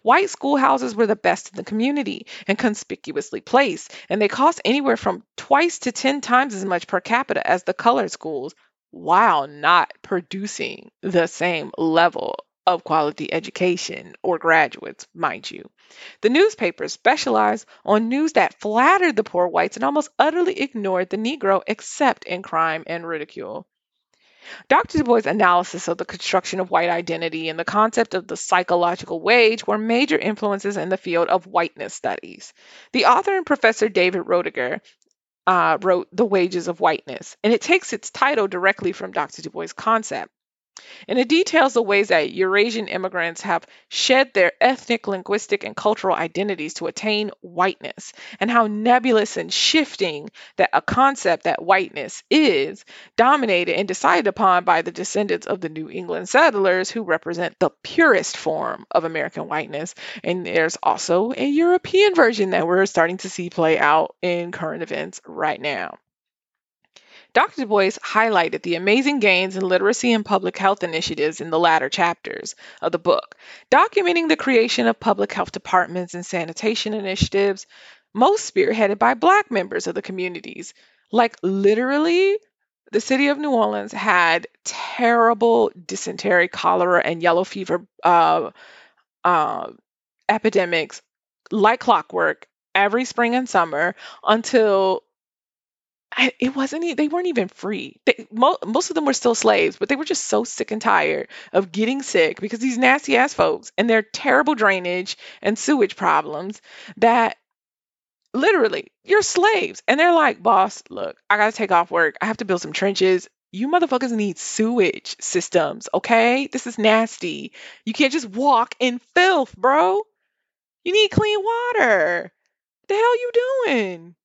White schoolhouses were the best in the community and conspicuously placed, and they cost anywhere from twice to 10 times as much per capita as the colored schools, while not producing the same level of quality education or graduates, mind you. The newspapers specialized on news that flattered the poor whites and almost utterly ignored the Negro except in crime and ridicule. Dr. Du Bois' analysis of the construction of white identity and the concept of the psychological wage were major influences in the field of whiteness studies. The author and professor David Roediger uh, wrote The Wages of Whiteness, and it takes its title directly from Dr. Du Bois' concept. And it details the ways that Eurasian immigrants have shed their ethnic, linguistic, and cultural identities to attain whiteness, and how nebulous and shifting that a concept that whiteness is, dominated and decided upon by the descendants of the New England settlers who represent the purest form of American whiteness. And there's also a European version that we're starting to see play out in current events right now. Dr. Du Bois highlighted the amazing gains in literacy and public health initiatives in the latter chapters of the book, documenting the creation of public health departments and sanitation initiatives, most spearheaded by Black members of the communities. Like, literally, the city of New Orleans had terrible dysentery, cholera, and yellow fever uh, uh, epidemics like clockwork every spring and summer until I, it wasn't they weren't even free. They, mo- most of them were still slaves but they were just so sick and tired of getting sick because these nasty ass folks and their terrible drainage and sewage problems that literally you're slaves. And they're like boss look i gotta take off work. I have to build some trenches. You motherfuckers need sewage systems okay? This is nasty. You can't just walk in filth bro. You need clean water. The hell you doing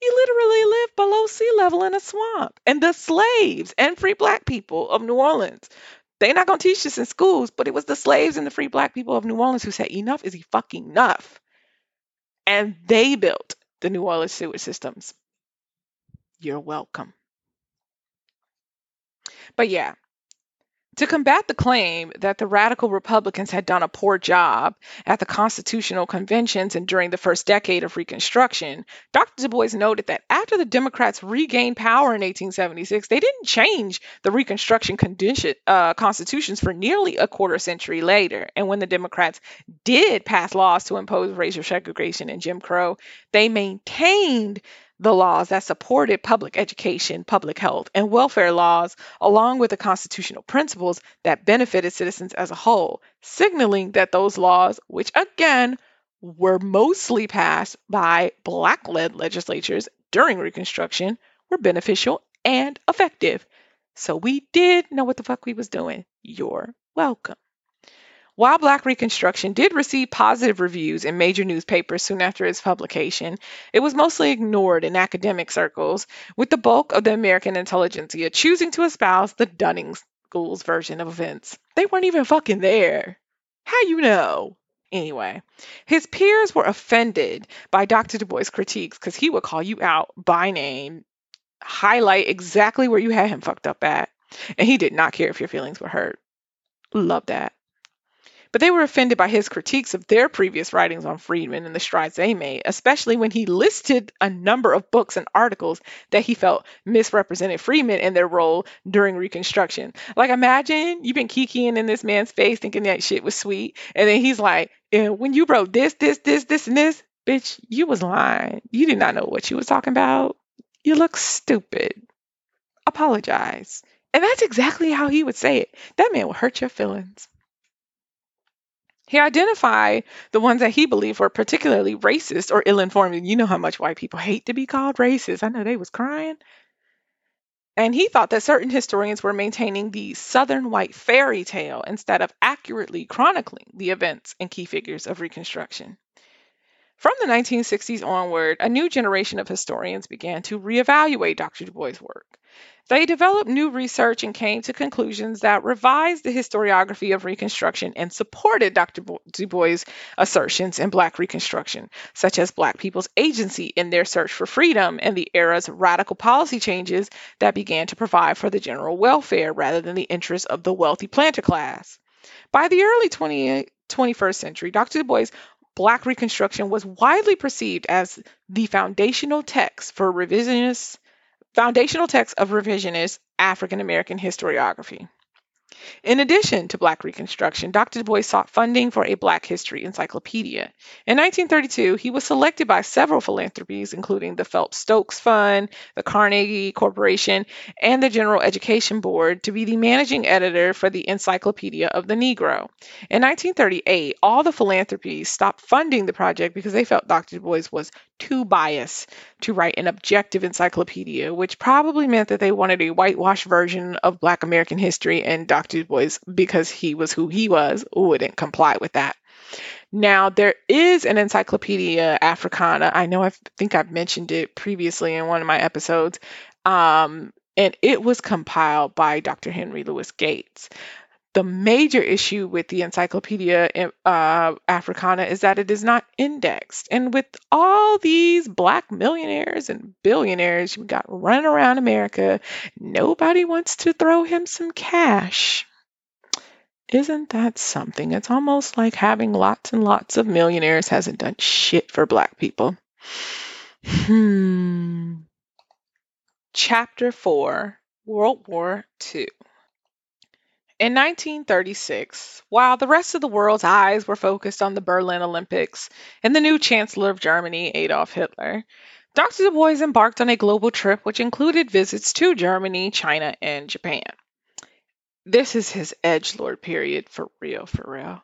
you literally live below sea level in a swamp. And the slaves and free black people of New Orleans, they're not going to teach this in schools, but it was the slaves and the free black people of New Orleans who said, enough is fucking enough. And they built the New Orleans sewage systems. You're welcome. But yeah, to combat the claim that the radical Republicans had done a poor job at the constitutional conventions and during the first decade of Reconstruction, Dr. Du Bois noted that after the Democrats regained power in 1876, they didn't change the Reconstruction condition, uh, constitutions for nearly a quarter century later. And when the Democrats did pass laws to impose racial segregation and Jim Crow, they maintained the laws that supported public education, public health, and welfare laws, along with the constitutional principles that benefited citizens as a whole, signaling that those laws, which again were mostly passed by Black led legislatures during Reconstruction, were beneficial and effective. So we did know what the fuck we was doing. You're welcome. While Black Reconstruction did receive positive reviews in major newspapers soon after its publication, it was mostly ignored in academic circles, with the bulk of the American intelligentsia choosing to espouse the Dunning School's version of events. They weren't even fucking there. How you know? Anyway, his peers were offended by Dr. Du Bois' critiques because he would call you out by name, highlight exactly where you had him fucked up at, and he did not care if your feelings were hurt. Love that but they were offended by his critiques of their previous writings on freedmen and the strides they made, especially when he listed a number of books and articles that he felt misrepresented freedmen and their role during Reconstruction. Like, imagine you've been kikiing in this man's face thinking that shit was sweet, and then he's like, and when you wrote this, this, this, this, and this, bitch, you was lying. You did not know what you was talking about. You look stupid. Apologize. And that's exactly how he would say it. That man will hurt your feelings. He identified the ones that he believed were particularly racist or ill-informed. And you know how much white people hate to be called racist. I know they was crying. And he thought that certain historians were maintaining the Southern white fairy tale instead of accurately chronicling the events and key figures of Reconstruction. From the 1960s onward, a new generation of historians began to reevaluate Dr. Du Bois' work. They developed new research and came to conclusions that revised the historiography of Reconstruction and supported Dr. Du Bois' assertions in Black Reconstruction, such as Black people's agency in their search for freedom and the era's radical policy changes that began to provide for the general welfare rather than the interests of the wealthy planter class. By the early 20, 21st century, Dr. Du Bois' Black Reconstruction was widely perceived as the foundational text for revisionist foundational text of revisionist African American historiography. In addition to Black Reconstruction, Dr. Du Bois sought funding for a Black History Encyclopedia. In 1932, he was selected by several philanthropies, including the Phelps Stokes Fund, the Carnegie Corporation, and the General Education Board, to be the managing editor for the Encyclopedia of the Negro. In 1938, all the philanthropies stopped funding the project because they felt Dr. Du Bois was too biased to write an objective encyclopedia, which probably meant that they wanted a whitewashed version of Black American history, and Dr. Du Bois, because he was who he was, wouldn't comply with that. Now, there is an Encyclopedia Africana. I know I think I've mentioned it previously in one of my episodes, um, and it was compiled by Dr. Henry Louis Gates. The major issue with the Encyclopedia uh, Africana is that it is not indexed. And with all these black millionaires and billionaires you've got running around America, nobody wants to throw him some cash. Isn't that something? It's almost like having lots and lots of millionaires hasn't done shit for black people. Hmm. Chapter 4 World War II. In 1936, while the rest of the world's eyes were focused on the Berlin Olympics and the new Chancellor of Germany, Adolf Hitler, Dr. Du Bois embarked on a global trip which included visits to Germany, China, and Japan. This is his edge lord period for real, for real.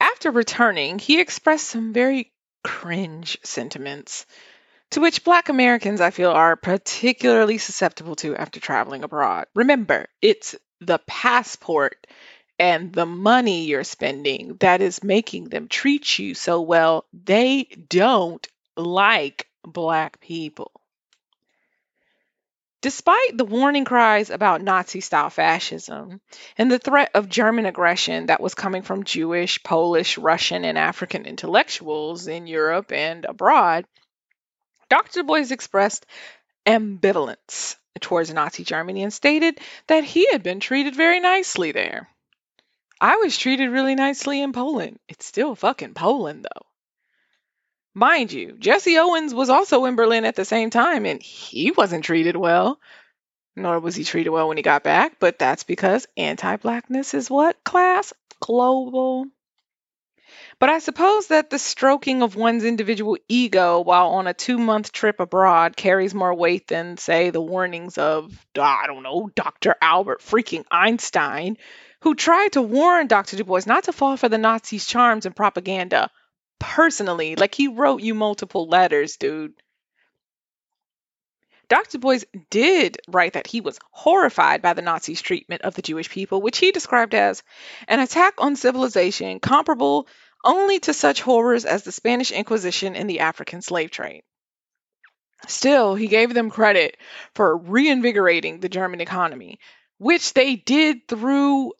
After returning, he expressed some very cringe sentiments to which Black Americans, I feel, are particularly susceptible to after traveling abroad. Remember, it's the passport and the money you're spending that is making them treat you so well. They don't like Black people. Despite the warning cries about Nazi style fascism and the threat of German aggression that was coming from Jewish, Polish, Russian, and African intellectuals in Europe and abroad, Dr. Du Bois expressed ambivalence towards Nazi Germany and stated that he had been treated very nicely there. I was treated really nicely in Poland. It's still fucking Poland, though. Mind you, Jesse Owens was also in Berlin at the same time, and he wasn't treated well. Nor was he treated well when he got back, but that's because anti blackness is what? Class? Global. But I suppose that the stroking of one's individual ego while on a two month trip abroad carries more weight than, say, the warnings of, I don't know, Dr. Albert freaking Einstein, who tried to warn Dr. Du Bois not to fall for the Nazis' charms and propaganda personally. Like he wrote you multiple letters, dude. Dr. Du Bois did write that he was horrified by the Nazis' treatment of the Jewish people, which he described as an attack on civilization comparable only to such horrors as the Spanish Inquisition and the African slave trade. Still, he gave them credit for reinvigorating the German economy, which they did through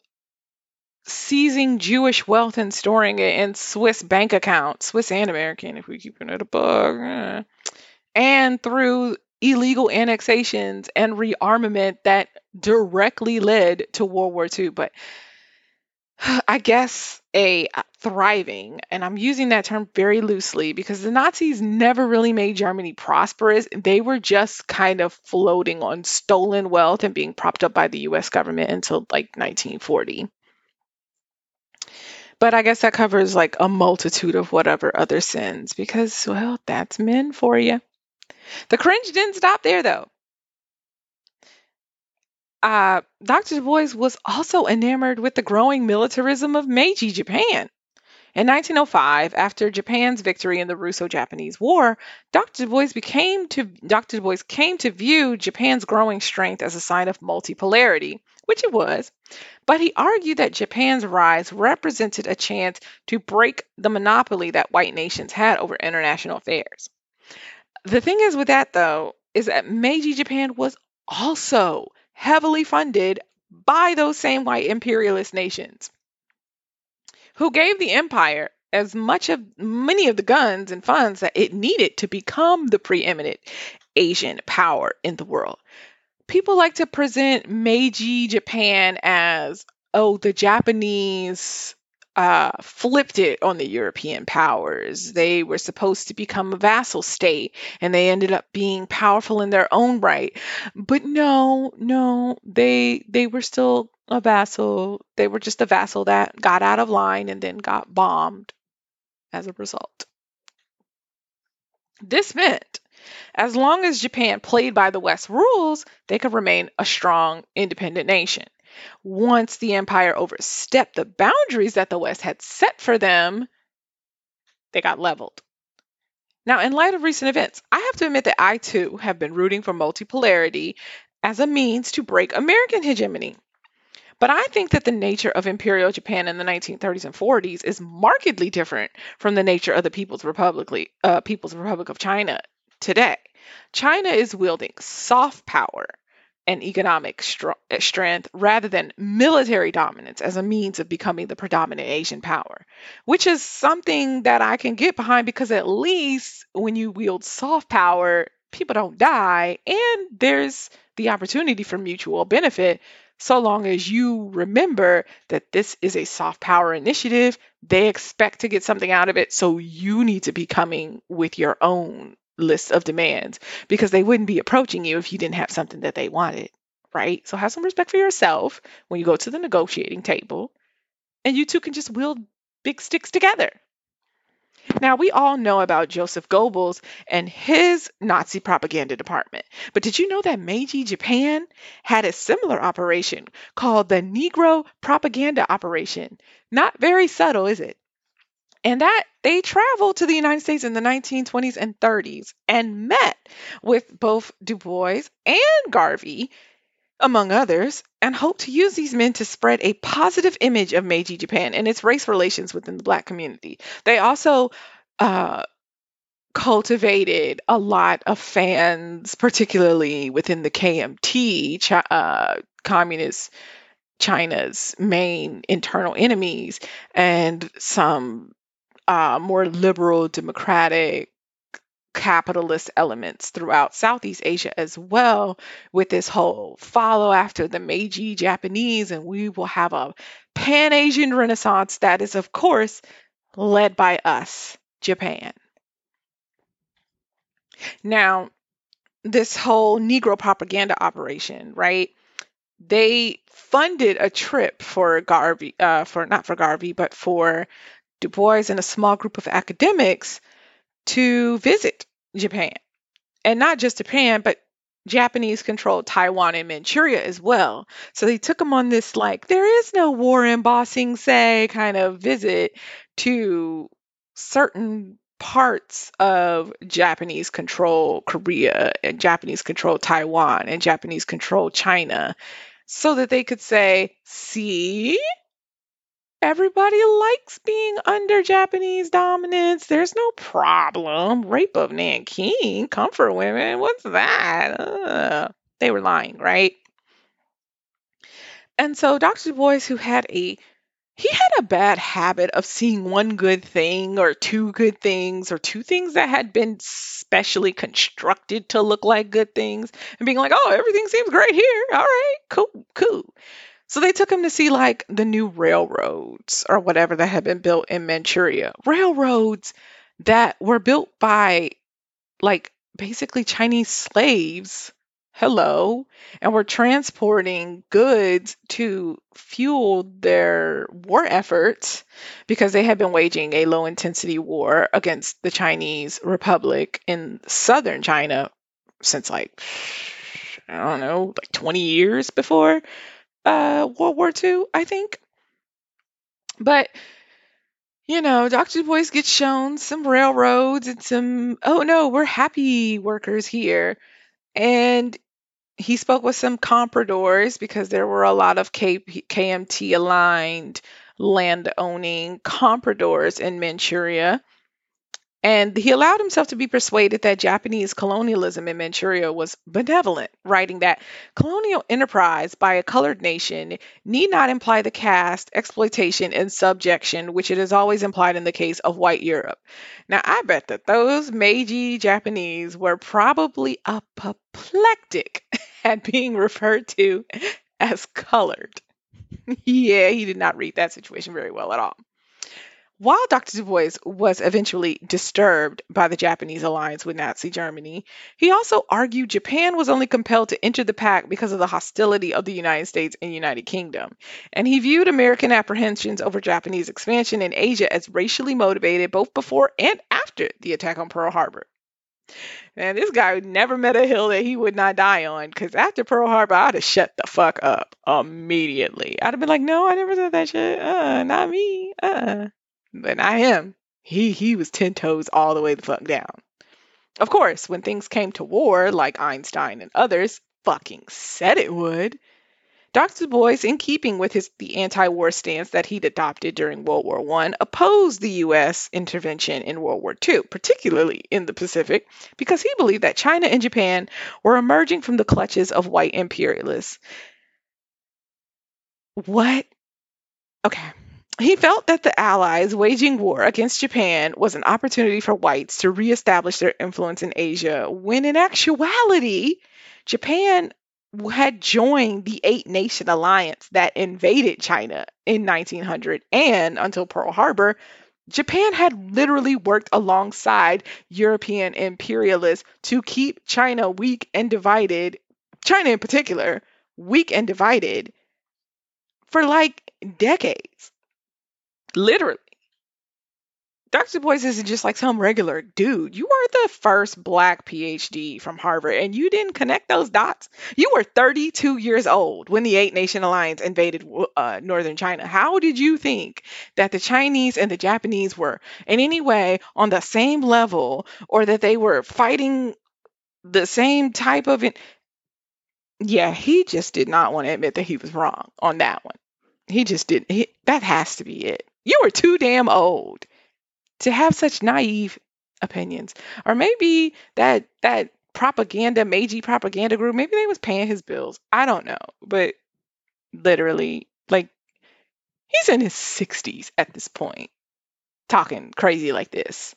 seizing Jewish wealth and storing it in Swiss bank accounts, Swiss and American, if we keep it a bug, and through illegal annexations and rearmament that directly led to World War II. But I guess a uh, thriving, and I'm using that term very loosely because the Nazis never really made Germany prosperous. They were just kind of floating on stolen wealth and being propped up by the US government until like 1940. But I guess that covers like a multitude of whatever other sins because, well, that's men for you. The cringe didn't stop there though uh, Dr. Du Bois was also enamored with the growing militarism of Meiji Japan. In 1905, after Japan's victory in the Russo-Japanese War, Dr. Du Bois became to Dr. Du Bois came to view Japan's growing strength as a sign of multipolarity, which it was. But he argued that Japan's rise represented a chance to break the monopoly that white nations had over international affairs. The thing is with that though, is that Meiji Japan was also heavily funded by those same white imperialist nations who gave the empire as much of many of the guns and funds that it needed to become the preeminent Asian power in the world. People like to present Meiji Japan as, oh, the Japanese uh, flipped it on the European powers. They were supposed to become a vassal state and they ended up being powerful in their own right. But no, no, they they were still a vassal. They were just a vassal that got out of line and then got bombed as a result. This meant as long as Japan played by the West rules, they could remain a strong, independent nation. Once the empire overstepped the boundaries that the West had set for them, they got leveled. Now, in light of recent events, I have to admit that I too have been rooting for multipolarity as a means to break American hegemony. But I think that the nature of Imperial Japan in the 1930s and 40s is markedly different from the nature of the People's Republic, uh, People's Republic of China today. China is wielding soft power and economic str- eh, strength rather than military dominance as a means of becoming the predominant Asian power, which is something that I can get behind because at least when you wield soft power, people don't die and there's the opportunity for mutual benefit so long as you remember that this is a soft power initiative. They expect to get something out of it, so you need to be coming with your own list of demands because they wouldn't be approaching you if you didn't have something that they wanted, right? So have some respect for yourself when you go to the negotiating table, and you two can just wield big sticks together. Now, we all know about Joseph Goebbels and his Nazi propaganda department, but did you know that Meiji Japan had a similar operation called the Negro Propaganda Operation? Not very subtle, is it? And that they traveled to the United States in the 1920s and 30s and met with both Du Bois and Garvey, among others, and hoped to use these men to spread a positive image of Meiji Japan and its race relations within the Black community. They also uh, cultivated a lot of fans, particularly within the KMT, uh, Communist China's main internal enemies, and some uh, more liberal, democratic, capitalist elements throughout Southeast Asia as well, with this whole follow after the Meiji Japanese, and we will have a Pan Asian Renaissance that is, of course, led by us, Japan. Now, this whole Negro propaganda operation, right? They funded a trip for Garvey, uh, for not for Garvey, but for Du Bois and a small group of academics to visit Japan. And not just Japan, but Japanese controlled Taiwan and Manchuria as well. So they took them on this, like, there is no war in Ba Sing Se kind of visit to certain parts of Japanese controlled Korea and Japanese controlled Taiwan and Japanese controlled China so that they could say, see, Everybody likes being under Japanese dominance. There's no problem. Rape of Nanking, comfort women, what's that? Ugh. They were lying, right? And so Dr. Du Bois, who had a he had a bad habit of seeing one good thing or two good things or two things that had been specially constructed to look like good things and being like, oh, everything seems great here. All right, cool, cool. So they took him to see like the new railroads or whatever that had been built in Manchuria. Railroads that were built by like basically Chinese slaves. Hello. And were transporting goods to fuel their war efforts because they had been waging a low intensity war against the Chinese Republic in southern China since like, I don't know, like 20 years before uh, World War II, I think. But you know, Dr. Du Bois gets shown some railroads and some, oh no, we're happy workers here. And he spoke with some compradors because there were a lot of K- KMT aligned land owning compradors in Manchuria. And he allowed himself to be persuaded that Japanese colonialism in Manchuria was benevolent, writing that colonial enterprise by a colored nation need not imply the caste, exploitation, and subjection which it has always implied in the case of white Europe. Now, I bet that those Meiji Japanese were probably apoplectic at being referred to as colored. yeah, he did not read that situation very well at all. While Dr. Du Bois was eventually disturbed by the Japanese alliance with Nazi Germany, he also argued Japan was only compelled to enter the pact because of the hostility of the United States and United Kingdom. And he viewed American apprehensions over Japanese expansion in Asia as racially motivated both before and after the attack on Pearl Harbor. Man, this guy never met a hill that he would not die on. Because after Pearl Harbor, I'd have shut the fuck up immediately. I'd have been like, "No, I never said that shit. Uh, not me. Uh." But not him. He he was ten toes all the way the fuck down. Of course, when things came to war, like Einstein and others fucking said it would. Dr. Bois, in keeping with his the anti-war stance that he'd adopted during World War I, opposed the U.S. intervention in World War II, particularly in the Pacific, because he believed that China and Japan were emerging from the clutches of white imperialists. What? Okay. He felt that the Allies waging war against Japan was an opportunity for whites to reestablish their influence in Asia, when in actuality, Japan had joined the Eight Nation Alliance that invaded China in 1900. And until Pearl Harbor, Japan had literally worked alongside European imperialists to keep China weak and divided, China in particular, weak and divided for like decades. Literally. Dr. Bois isn't just like some regular dude. You are the first black PhD from Harvard, and you didn't connect those dots. You were 32 years old when the Eight Nation Alliance invaded uh, northern China. How did you think that the Chinese and the Japanese were in any way on the same level, or that they were fighting the same type of? In- yeah, he just did not want to admit that he was wrong on that one. He just didn't. He, that has to be it. You were too damn old to have such naive opinions. Or maybe that that propaganda, Meiji propaganda group, maybe they was paying his bills. I don't know. But literally, like he's in his 60s at this point, talking crazy like this.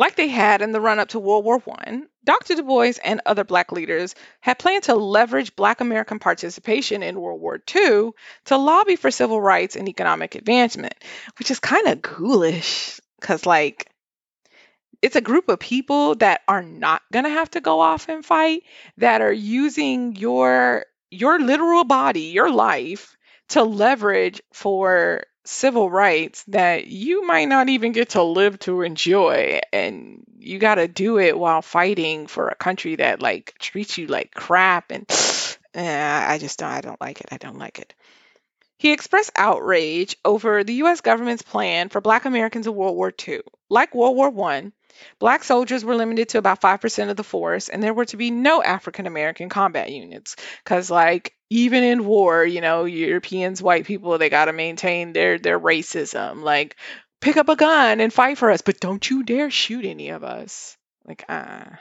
Like they had in the run up to World War I, Dr. Du Bois and other Black leaders had planned to leverage Black American participation in World War II to lobby for civil rights and economic advancement, which is kind of ghoulish because, like, it's a group of people that are not going to have to go off and fight that are using your your literal body your life to leverage for civil rights that you might not even get to live to enjoy and you got to do it while fighting for a country that like treats you like crap and uh, I just don't I don't like it. I don't like it. He expressed outrage over the US government's plan for black Americans in World War II. Like World War I, Black soldiers were limited to about 5% of the force, and there were to be no African American combat units. Because, like, even in war, you know, Europeans, white people, they got to maintain their, their racism. Like, pick up a gun and fight for us, but don't you dare shoot any of us. Like, ah. Uh.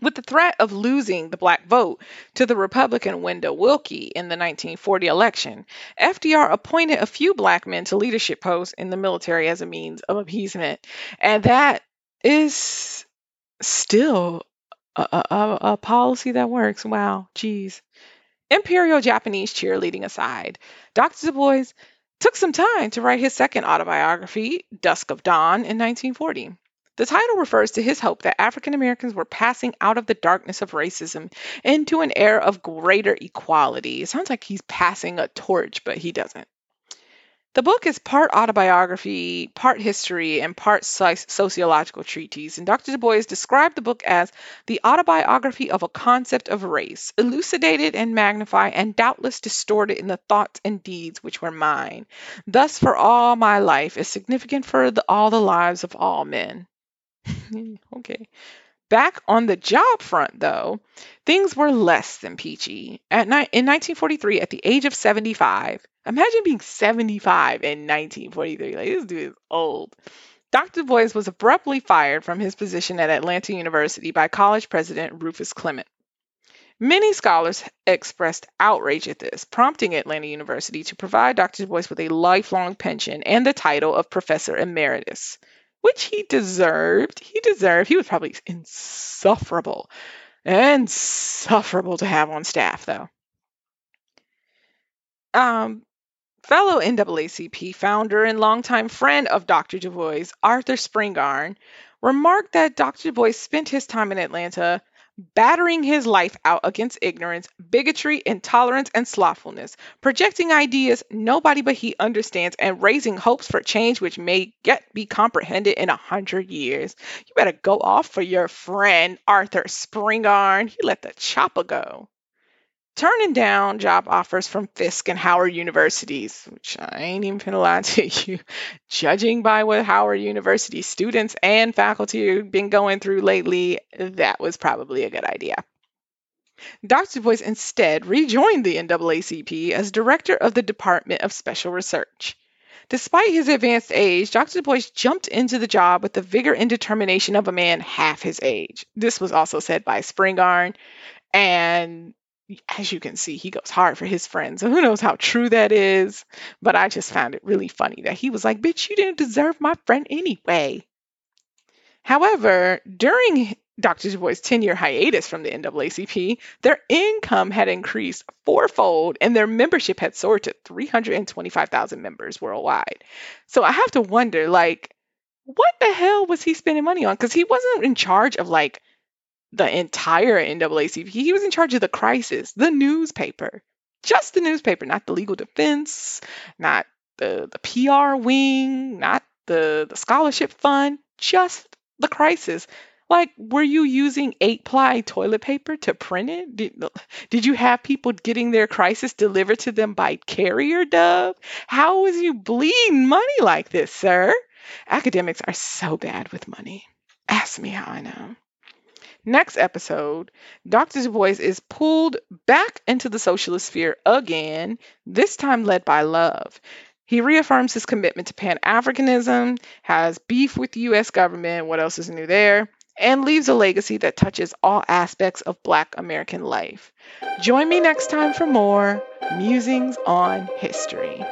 With the threat of losing the black vote to the Republican Wendell Willkie in the 1940 election, FDR appointed a few black men to leadership posts in the military as a means of appeasement. And that is still a, a, a policy that works. Wow, geez. Imperial Japanese cheerleading aside, Dr. Du Bois took some time to write his second autobiography, Dusk of Dawn, in 1940. The title refers to his hope that African Americans were passing out of the darkness of racism into an era of greater equality. It sounds like he's passing a torch, but he doesn't. The book is part autobiography, part history, and part sociological treatise. And Dr. Du Bois described the book as the autobiography of a concept of race, elucidated and magnified, and doubtless distorted in the thoughts and deeds which were mine. Thus, for all my life is significant for the, all the lives of all men. okay. Back on the job front, though, things were less than peachy. At ni- in 1943, at the age of 75, imagine being 75 in 1943. Like, this dude is old. Dr. Bois was abruptly fired from his position at Atlanta University by college president Rufus Clement. Many scholars expressed outrage at this, prompting Atlanta University to provide Dr. Bois with a lifelong pension and the title of Professor Emeritus which he deserved. He deserved. He was probably insufferable. Insufferable to have on staff, though. Um, fellow NAACP founder and longtime friend of Dr. Du Bois, Arthur Spingarn, remarked that Dr. Du Bois spent his time in Atlanta battering his life out against ignorance, bigotry, intolerance, and slothfulness, projecting ideas nobody but he understands, and raising hopes for change which may yet be comprehended in a hundred years. You better go off for your friend Arthur Spingarn. He let the chopper go turning down job offers from Fisk and Howard universities, which I ain't even gonna lie to you. Judging by what Howard University students and faculty have been going through lately, that was probably a good idea. Dr. Du Bois instead rejoined the NAACP as director of the Department of Special Research. Despite his advanced age, Dr. Du Bois jumped into the job with the vigor and determination of a man half his age. This was also said by Spingarn, and as you can see, he goes hard for his friends. So who knows how true that is? But I just found it really funny that he was like, bitch, you didn't deserve my friend anyway. However, during Dr. Du Bois' 10 year hiatus from the NAACP, their income had increased fourfold and their membership had soared to 325,000 members worldwide. So I have to wonder, like, what the hell was he spending money on? Because he wasn't in charge of like the entire NAACP. He was in charge of the crisis, the newspaper, just the newspaper, not the legal defense, not the, the PR wing, not the, the scholarship fund, just the crisis. Like, were you using eight ply toilet paper to print it? Did, did you have people getting their crisis delivered to them by carrier dove? How was you bleeding money like this, sir? Academics are so bad with money. Ask me how I know. Next episode, Dr. Du Bois is pulled back into the socialist sphere again, this time led by love. He reaffirms his commitment to Pan Africanism, has beef with the US government, what else is new there, and leaves a legacy that touches all aspects of Black American life. Join me next time for more Musings on History.